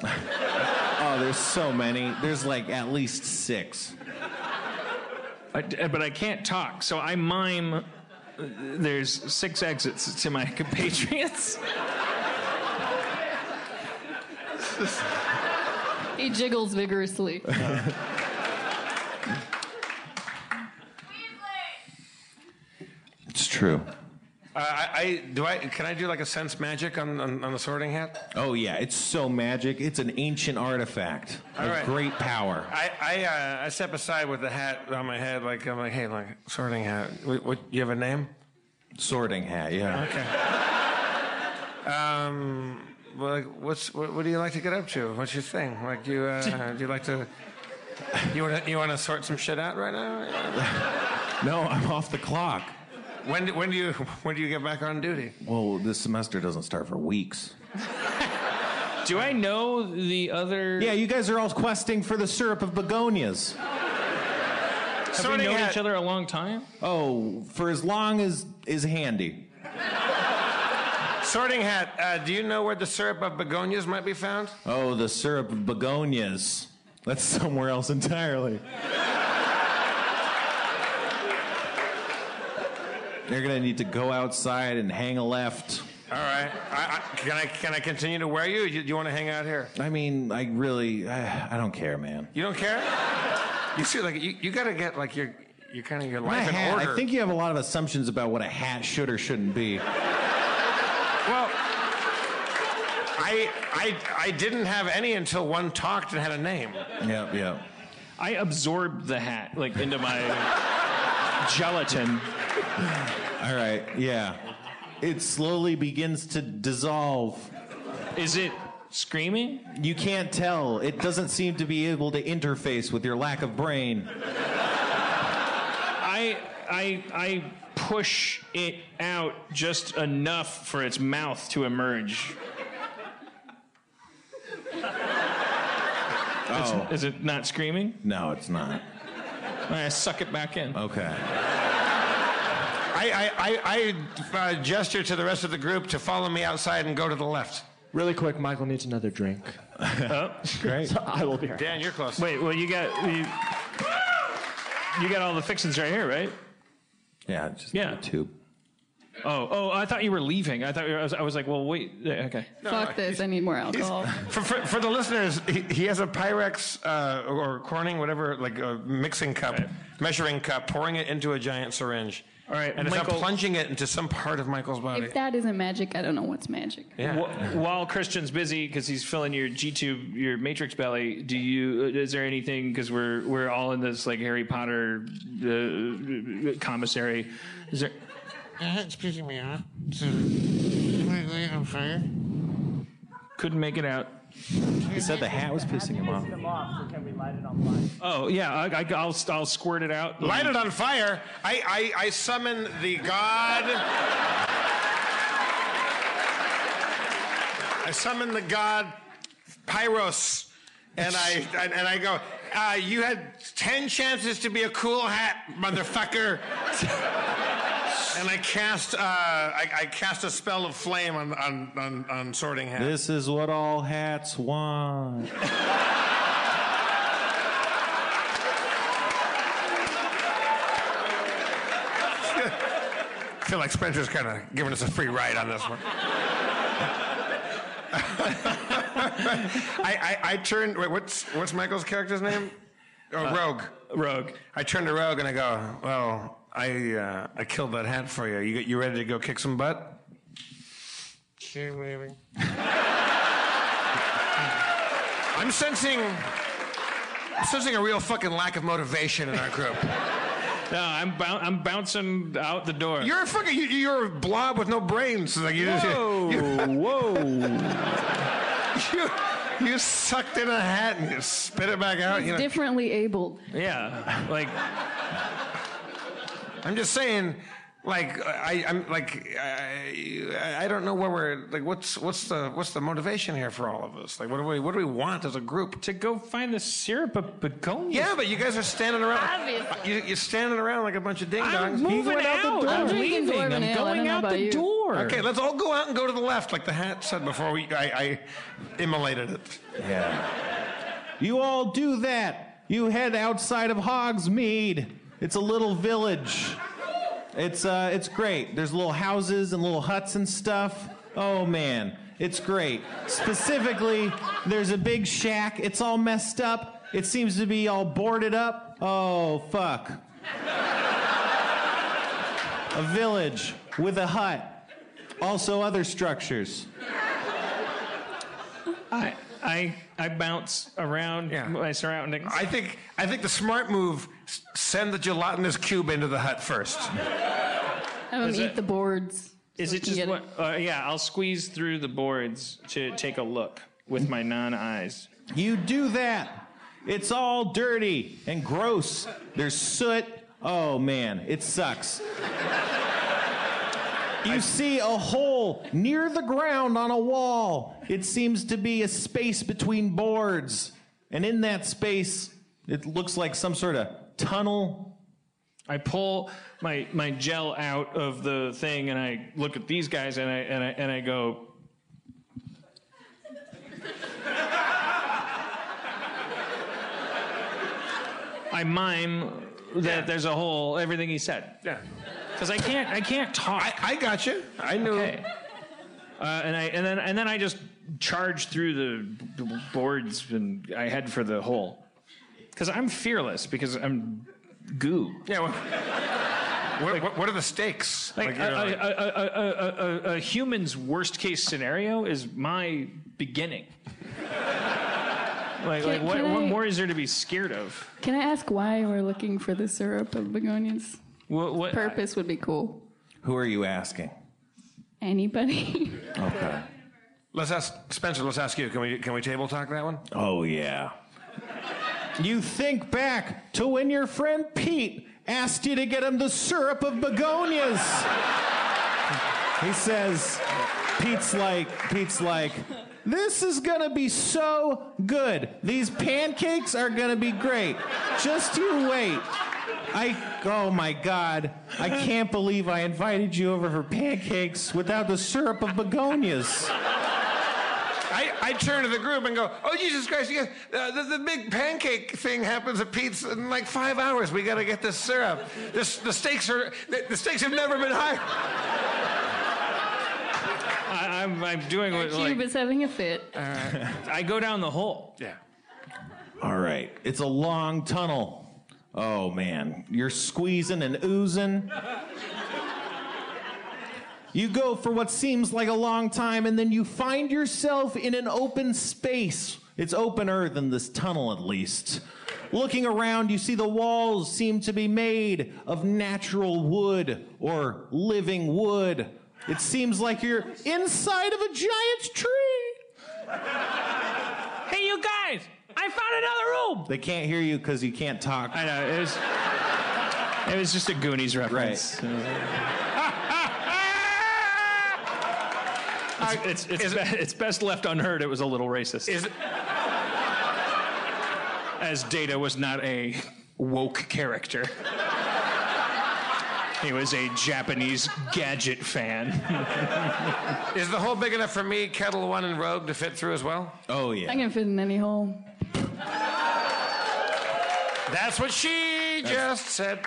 Oh, there's so many. There's like at least six. I, but I can't talk, so I mime. uh, There's six exits to my compatriots. He jiggles vigorously. It's true. Uh, I, I do. I can I do like a sense magic on, on, on the sorting hat? Oh yeah, it's so magic. It's an ancient artifact All of right. great power. I I, uh, I step aside with the hat on my head, like I'm like, hey, like sorting hat. What, what you have a name? Sorting hat, yeah. Okay. Um. Well, like, what's what, what do you like to get up to? What's your thing? Like you uh, do you like to you want to you want to sort some shit out right now? No, I'm off the clock. When do, when do you when do you get back on duty? Well, this semester doesn't start for weeks. Do I know the other? Yeah, you guys are all questing for the syrup of begonias. Have we known hat. each other a long time? Oh, for as long as is handy. Sorting hat. Uh, do you know where the syrup of begonias might be found? Oh, the syrup of begonias. That's somewhere else entirely. You're gonna need to go outside and hang a left All right. I, I, can I can I continue to wear you? Do you, you want to hang out here? I mean, I really, I, I don't care, man. You don't care? You see, like you, you got to get like your your kind of your life in order. I think you have a lot of assumptions about what a hat should or shouldn't be. Well, I I I didn't have any until one talked and had a name. Yep, yep. I absorbed the hat like into my gelatin. All right, yeah. It slowly begins to dissolve. Is it screaming? You can't tell. It doesn't seem to be able to interface with your lack of brain. I I I push it out just enough for its mouth to emerge. Oh. Is it not screaming? No, it's not. I suck it back in. Okay. I I I, I uh, gesture to the rest of the group to follow me outside and go to the left. Really quick, Michael needs another drink. Oh, Great. So I will be right. Dan, you're close. wait. Well, you got you, you got all the fixings right here, right? Yeah, just Yeah. a tube. Oh, oh! I thought you were leaving. I thought you were, I, was, I was like, well, wait. yeah, Okay. Fuck this. I need more alcohol. For, for, for the listeners, he, he has a Pyrex uh, or Corning, whatever, like a mixing cup, Right. measuring cup, pouring it into a giant syringe. All right, and it's now Michael- plunging it into some part of Michael's body. If that isn't magic, I don't know what's magic. yeah. Wh- While Christian's busy because he's filling your G tube, your matrix belly, do you? uh, Is there anything? Because we're we're all in this like Harry Potter uh, commissary. Is there? Your head's pissing me off. So, am I light on fire? Couldn't make it out. He said the hat was pissing him off. Oh yeah, I, I, I'll I'll squirt it out. Light it on fire. I, I, I summon the god. I summon the god Pyros, and I and, and I go. Uh, you had ten chances to be a cool hat, motherfucker. and I cast uh, I, I cast a spell of flame on on on, on sorting hat. This is what all hats want. I feel like Spencer's kind of giving us a free ride on this one. I, I, I turned. Wait, what's what's Michael's character's name? Oh, Rogue. Rogue. I turn to Rogue and I go, "Well, I uh, I killed that hat for you. You you ready to go kick some butt?" Sure, whatever. I'm sensing. I'm sensing a real fucking lack of motivation in our group. No, I'm bou- I'm bouncing out the door. You're a fucking. You, you're a blob with no brains. Like you, whoa, you, whoa. you, you sucked in a hat and you spit it back out. You know, Differently abled. Yeah, like I'm just saying, like I, I'm like I, I don't know where we're like. What's what's the what's the motivation here for all of us? Like, what do we what do we want as a group? to go find the syrup of begonia. Yeah, but you guys are standing around. Obviously. You, you're standing around like a bunch of ding dongs. I'm dongs. moving out. I'm I'm drinking leaving. I'm ale. I don't going know out about the you. door. Okay, let's all go out and go to the left, like the hat said before we I, I immolated it. Yeah. You all do that. You head outside of Hogsmeade. It's a little village. It's uh, it's great. There's little houses and little huts and stuff. Oh man, it's great. Specifically, there's a big shack. It's all messed up. It seems to be all boarded up. Oh fuck. A village with a hut. Also other structures. I I I bounce around Yeah. my surroundings. I think I think the smart move: s- send the gelatinous cube into the hut first. Have him Is eat it- the boards. Is so it can just get what? Uh, yeah, I'll squeeze through the boards to take a look with my non-eyes. You do that. It's all dirty and gross. There's soot. Oh man, it sucks. You see a hole near the ground on a wall. It seems to be a space between boards. And in that space, it looks like some sort of tunnel. I pull my my gel out of the thing and I look at these guys and I and I and I go. I mime that there's a hole. Everything he said. Yeah, Because I can't I can't talk. I, I got you. I knew. okay. Uh, and I and then and then I just charge through the b- boards and I head for the hole because I'm fearless because I'm goo. Yeah. Well, what, what, what are the stakes? Like, you know, a, a, a, a, a, a, a human's worst case scenario is my beginning. Like, Can- like what, can what I- more is there to be scared of? Can I ask why we're looking for the syrup of begonias? What, what Purpose would be cool. Who are you asking? Anybody? Okay. let's ask Spencer. Let's ask you. Can we can we table talk that one? Oh, yeah. You think back to when your friend Pete asked you to get him the syrup of begonias. he says, Pete's like, Pete's like, this is gonna be so good. These pancakes are gonna be great. Just you wait. I, oh my God, I can't believe I invited you over for pancakes without the syrup of begonias. I, I turn to the group and go, "Oh Jesus Christ! You guys, uh, the, the big pancake thing happens at Pete's in like five hours. We got to get this syrup. This, the stakes are the, the stakes have never been higher." I, I'm, I'm doing what, Cube like, is having a fit. I go down the hole. Yeah. All right. It's a long tunnel. Oh man, you're squeezing and oozing. You go for what seems like a long time, and then you find yourself in an open space. It's open earth in this tunnel, at least. Looking around, you see the walls seem to be made of natural wood or living wood. It seems like you're inside of a giant tree. Hey, you guys! I found another room. They can't hear you because you can't talk. I know it was. It was just a Goonies reference. It's it's, it's, be- it's best left unheard. It was a little racist. Is as Data was not a woke character. He was a Japanese gadget fan. is the hole big enough for me, Ketel One, and Rogue to fit through as well? Oh yeah. I can fit in any hole. That's what she just said.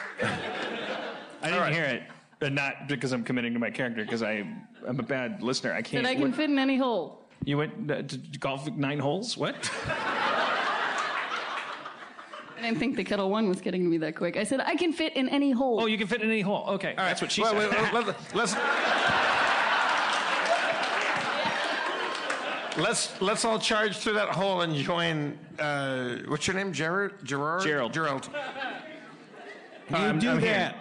I didn't hear it, but not because I'm committing to my character. Because I I'm a bad listener. I can't. That I can what- fit in any hole. you went uh, to golf nine holes? What? I didn't think the Ketel One was getting to me that quick. I said I can fit in any hole. Oh, you can fit in any hole. Okay, all right. that's what she Wait, said. wait, wait, let, let's. Let's let's all charge through that hole and join. Uh, what's your name, Gerard? Gerard? Gerald. Gerald. You I'm- do I'm here. that.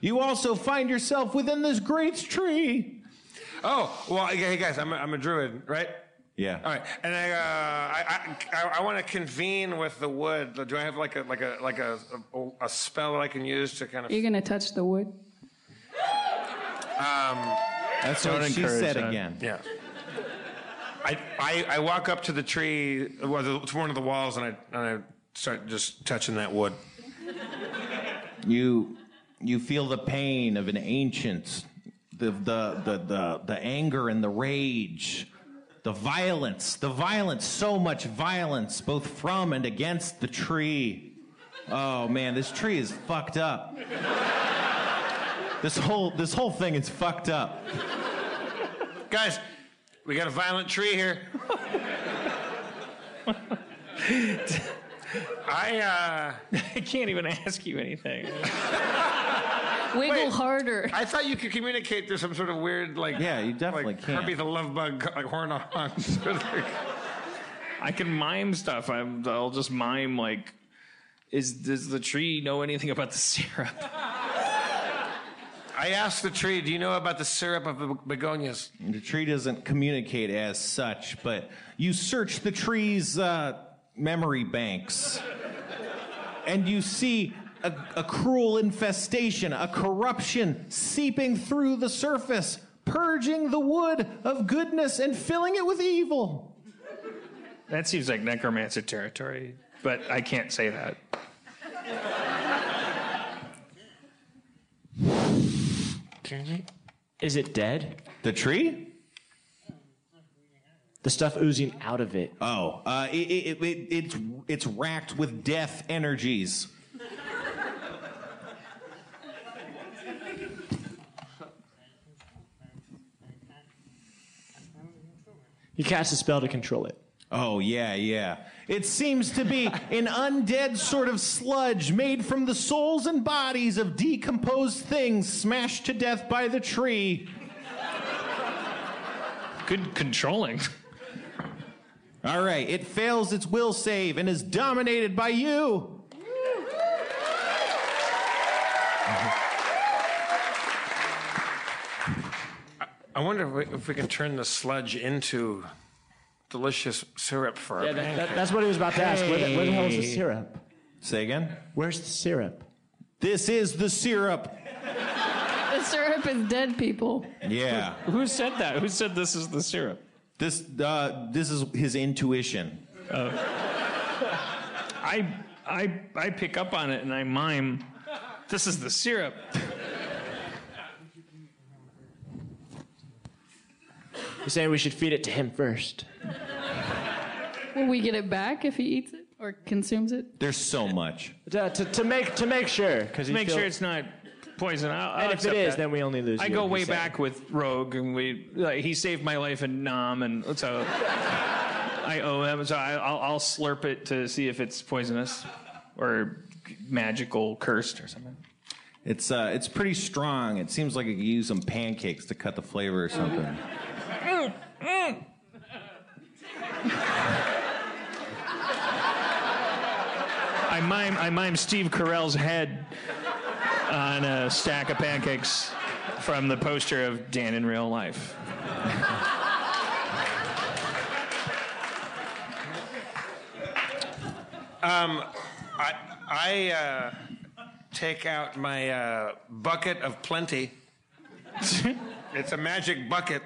You also find yourself within this great tree. Oh well, hey guys, I'm a, I'm a druid, right? Yeah. All right, and I uh, I I, I want to convene with the wood. Do I have like a like a like a, a a spell that I can use to kind of? You're gonna touch the wood. That's what she said that. again. Yeah. I, I I walk up to the tree, well, the- to one of the walls, and I and I start just touching that wood. You you feel the pain of an ancient, the the the the, the anger and the rage, the violence, the violence, so much violence, both from and against the tree. Oh man, this tree is fucked up. This whole this whole thing is fucked up. Guys, we got a violent tree here. I uh, I can't even ask you anything. Wiggle Wait. harder. I thought you could communicate through some sort of weird like Yeah, you definitely like can. Herbie the Love Bug like horn honks. I can mime stuff. I'm, I'll just mime like, is does the tree know anything about the syrup? I asked the tree, "Do you know about the syrup of the begonias?" The tree doesn't communicate as such, but you search the tree's uh, memory banks, and you see a, a cruel infestation, a corruption seeping through the surface, purging the wood of goodness and filling it with evil. That seems like necromancer territory, but I can't say that. Is it dead? The tree? The stuff oozing out of it. Oh, uh, it, it, it, it's it's racked with death energies. You cast a spell to control it. Oh, yeah, yeah. It seems to be an undead sort of sludge made from the souls and bodies of decomposed things smashed to death by the tree. Good controlling. All right, it fails its will save and is dominated by you. I wonder if we, if we can turn the sludge into delicious syrup for Yeah, our that, that, that's what he was about to ask. Where the, where the hell is the syrup? Say again? Where's the syrup? This is the syrup. The syrup is dead people. Yeah. Who said that? Who said this is the syrup? This uh, this is his intuition. I I I pick up on it and I mime. This is the syrup. You're saying we should feed it to him first. Will we get it back if he eats it or consumes it? There's so much. To, to, to make to make sure, because Make sure it's not poison. I'll, I'll And if it accept is, that. then we only lose. I you, go he way said. back with Rogue, and we like, he saved my life in Nam, and so I owe him. So I, I'll, I'll slurp it to see if it's poisonous or magical, cursed, or something. It's uh, it's pretty strong. It seems like you could use some pancakes to cut the flavor or something. I mime, I mime Steve Carell's head on a stack of pancakes from the poster of Dan in Real Life. I, I uh, take out my uh, bucket of plenty. it's a magic bucket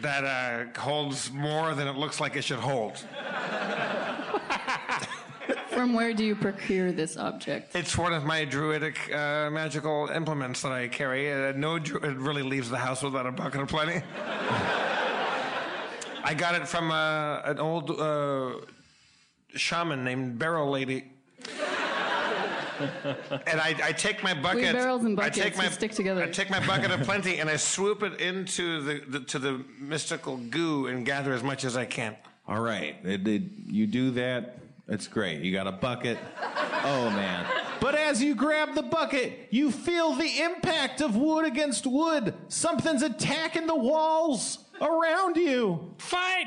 that uh, holds more than it looks like it should hold. From where do you procure this object? It's one of my druidic uh, magical implements that I carry. Uh, no druid really leaves the house without a bucket of plenty. I got it from uh, an old uh, shaman named Barrel Lady. And I, I take my bucket. We barrels and I take buckets, my, stick together. I take my bucket of plenty and I swoop it into the, the to the mystical goo and gather as much as I can. All right, it, it, you do that. It's great. You got a bucket. Oh man! But as you grab the bucket, you feel the impact of wood against wood. Something's attacking the walls around you. Fight!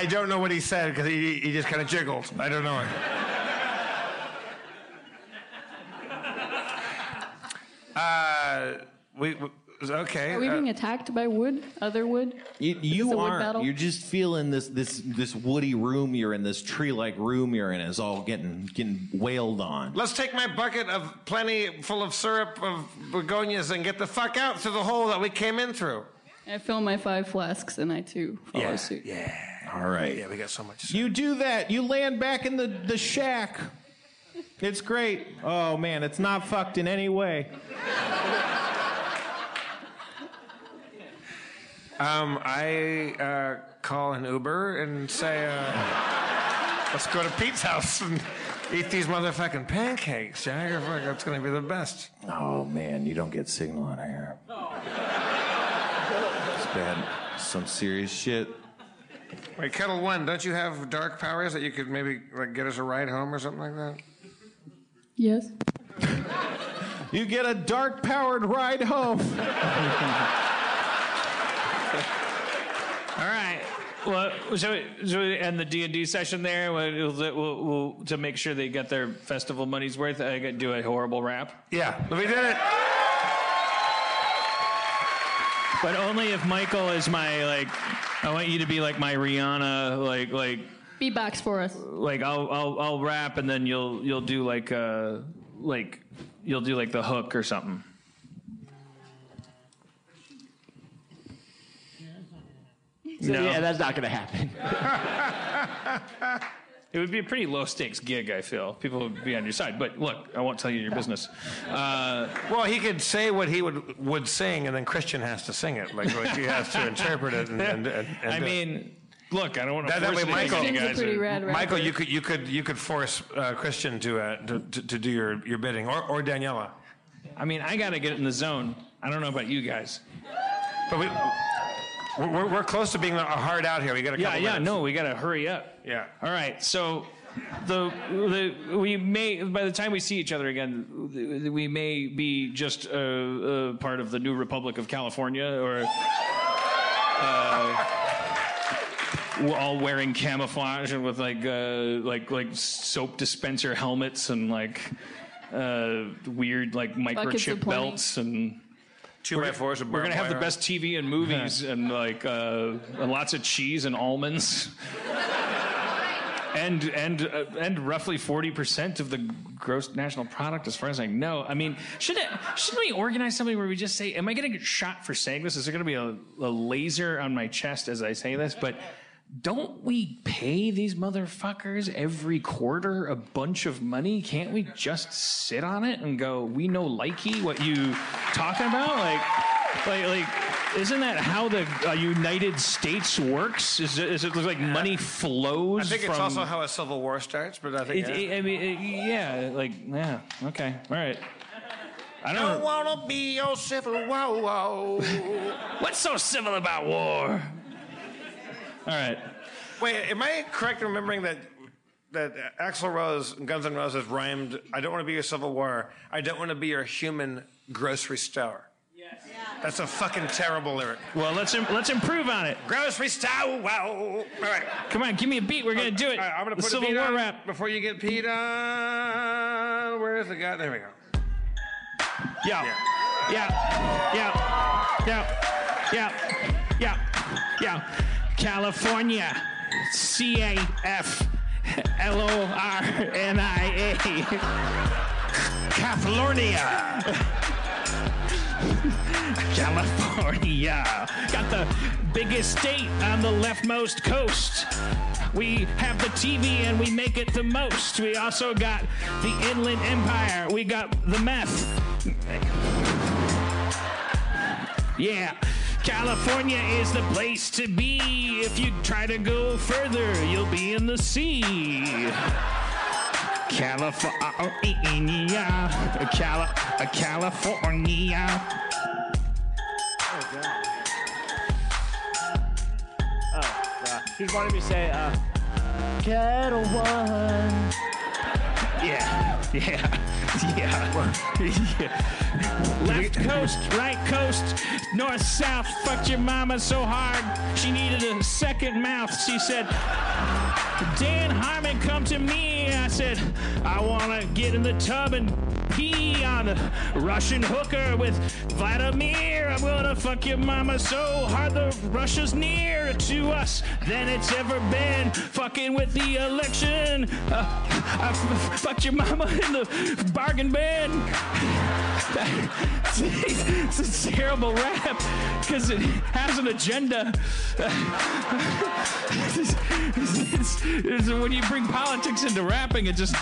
I don't know what he said because he, he just kind of jiggled. I don't know it. Uh, we, we okay. Are we uh, being attacked by wood? Other wood? You, you aren't. battle? You're just feeling this this this woody room you're in. This tree-like room you're in is all getting getting wailed on. Let's take my bucket of plenty full of syrup of begonias and get the fuck out through the hole that we came in through. I fill my five flasks and I too follow suit. Yeah. All right. Yeah, we got so much. You do that. You land back in the, the shack. It's great. Oh man, it's not fucked in any way. Um, I uh, call an Uber and say, uh, let's go to Pete's house and eat these motherfucking pancakes, Jack. That's going to be the best. Oh man, you don't get signal on here. It's bad. Some serious shit. Wait, Ketel One, don't you have dark powers that you could maybe like get us a ride home or something like that? Yes. You get a dark powered ride home. All right. Well, so, so we end the D and D session there. We'll, we'll, we'll, to make sure they get their festival money's worth. I got to do a horrible rap, Yeah, we did it. But only if Michael is my like. I want you to be like my Rihanna, like like Beatbox for us. like I'll I'll I'll rap and then you'll you'll do like uh like you'll do like the hook or something. So, No. Yeah, that's not going to happen. It would be a pretty low stakes gig, I feel. People would be on your side. But look, I won't tell you your business. Uh, Well, he could say what he would would sing, and then Christian has to sing it. Like, like he has to interpret it. And, and, and, and I do it. mean, look, I don't want to That- that way Michael- you guys. pretty rad rapper. Michael, you could you could you could force uh, Christian to, uh, to, to to do your your bidding, or or Daniela. I mean, I got to get in the zone. I don't know about you guys. But we, we're, we're close to being a hard out here. We got a Yeah, couple yeah, minutes. no, we got to hurry up. Yeah. All right, so the the we may by the time we see each other again, we may be just a, a part of the new Republic of California, or uh, all wearing camouflage and with like uh, like like soap dispenser helmets and like uh, weird like microchip belts and. Two by fours. We're gonna barbed have the best TV and movies and like uh, and lots of cheese and almonds. And and uh, and roughly forty percent of the gross national product, as far as I know. I mean, should it, shouldn't we organize something where we just say, "Am I going to get shot for saying this? Is there going to be a, a laser on my chest as I say this?" But don't we pay these motherfuckers every quarter a bunch of money? Can't we just sit on it and go, "We know likey what you talking about?" Like, like, like. Isn't that how the uh, United States works? Is it, is it like money flows? I think it's from- also how a civil war starts, but I think. it, yeah. it- I mean, it- yeah, like, yeah, okay, all right. I don't don't. wanna be your civil war. What's so civil about war? All right. Wait, am I correct in remembering that that Axl Rose and Guns N' Roses rhymed? I don't want to be your civil war. I don't want to be your human grocery store. Yes. That's a fucking terrible lyric. Well, let's im- let's improve on it. Grocery store. Wow. All right. Come on, give me a beat. We're gonna oh, do it. All right, I'm gonna The put Civil a beat War on rap. before you get peed on. Where is the guy? There we go. Yeah. Yeah. Yeah. Yeah. Yeah. Yeah. Yeah. California. C A F L O R N I A. California. California. Got the biggest state on the leftmost coast. We have the TV and we make it the most. We also got the Inland Empire. We got the meth. Yeah. California is the place to be. If you try to go further, you'll be in the sea. Uh, uh, uh, California. Cali- California. She just wanted me to say, uh, Ketel One. Yeah, yeah, yeah. yeah. Left coast, right coast, north, south. Fucked your mama so hard she needed a second mouth. She said, Dan Harmon, come to me. I said, I wanna get in the tub and pee on a Russian hooker with Vladimir. I'm gonna fuck your mama so hard the Russia's nearer to us than it's ever been. Fucking with the election. Uh, I f- fucked your mama in the bargain bin. it's a terrible rap because it has an agenda. It's- it's- it's- when you bring politics into rapping, it just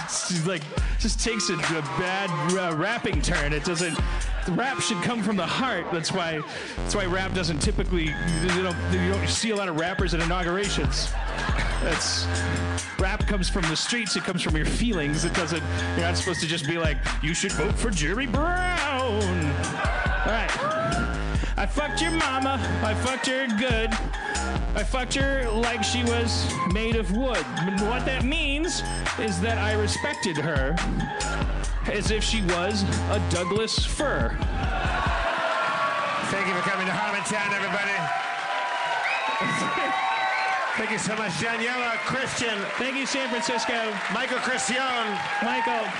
like just takes a, a bad uh, rapping turn. It doesn't. Rap should come from the heart. That's why. That's why rap doesn't typically. You don't, you don't see a lot of rappers at inaugurations. That's rap comes from the streets. It comes from your feelings. It doesn't. You're not supposed to just be like, you should vote for Jerry Brown. All right. I fucked your mama. I fucked her good. I fucked her like she was made of wood. What that means is that I respected her as if she was a Douglas fir. Thank you for coming to Harmontown, everybody. Thank you so much, Daniela, Christian, Thank you, San Francisco. Michael Christian, Michael.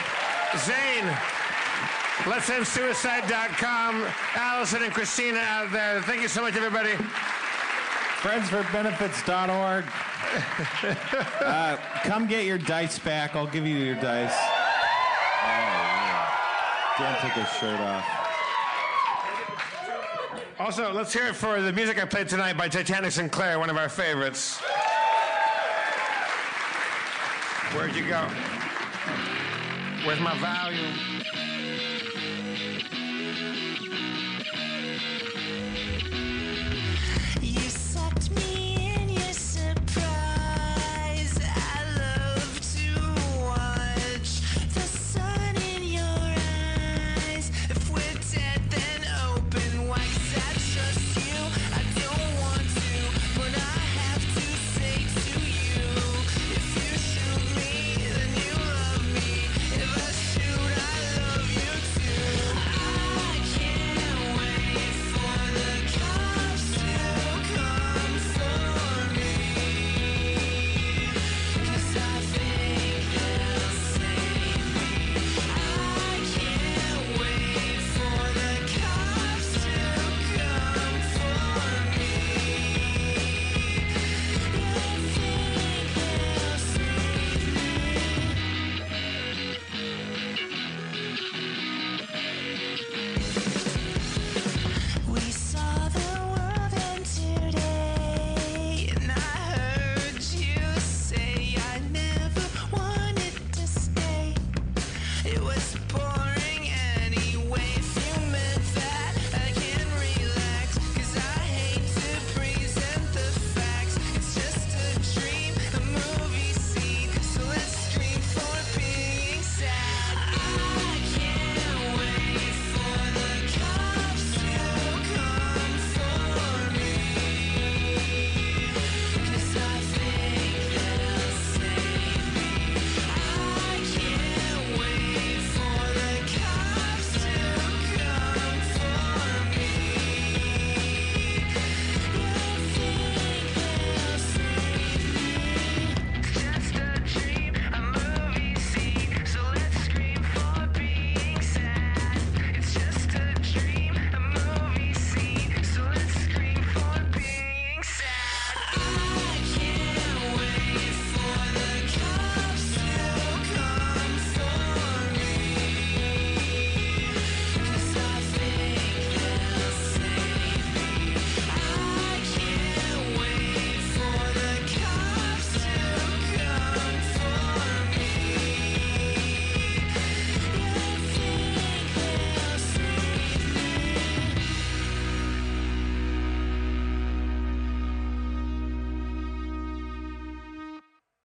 Zane. Let's end suicide.com. Allison and Christina out there. Thank you so much, everybody. Friendsforbenefits.org. uh, come get your dice back. I'll give you your dice. Oh, yeah. Dan took his shirt off. Also, let's hear it for the music I played tonight by Titanic Sinclair, one of our favorites. Where'd you go? Where's my volume?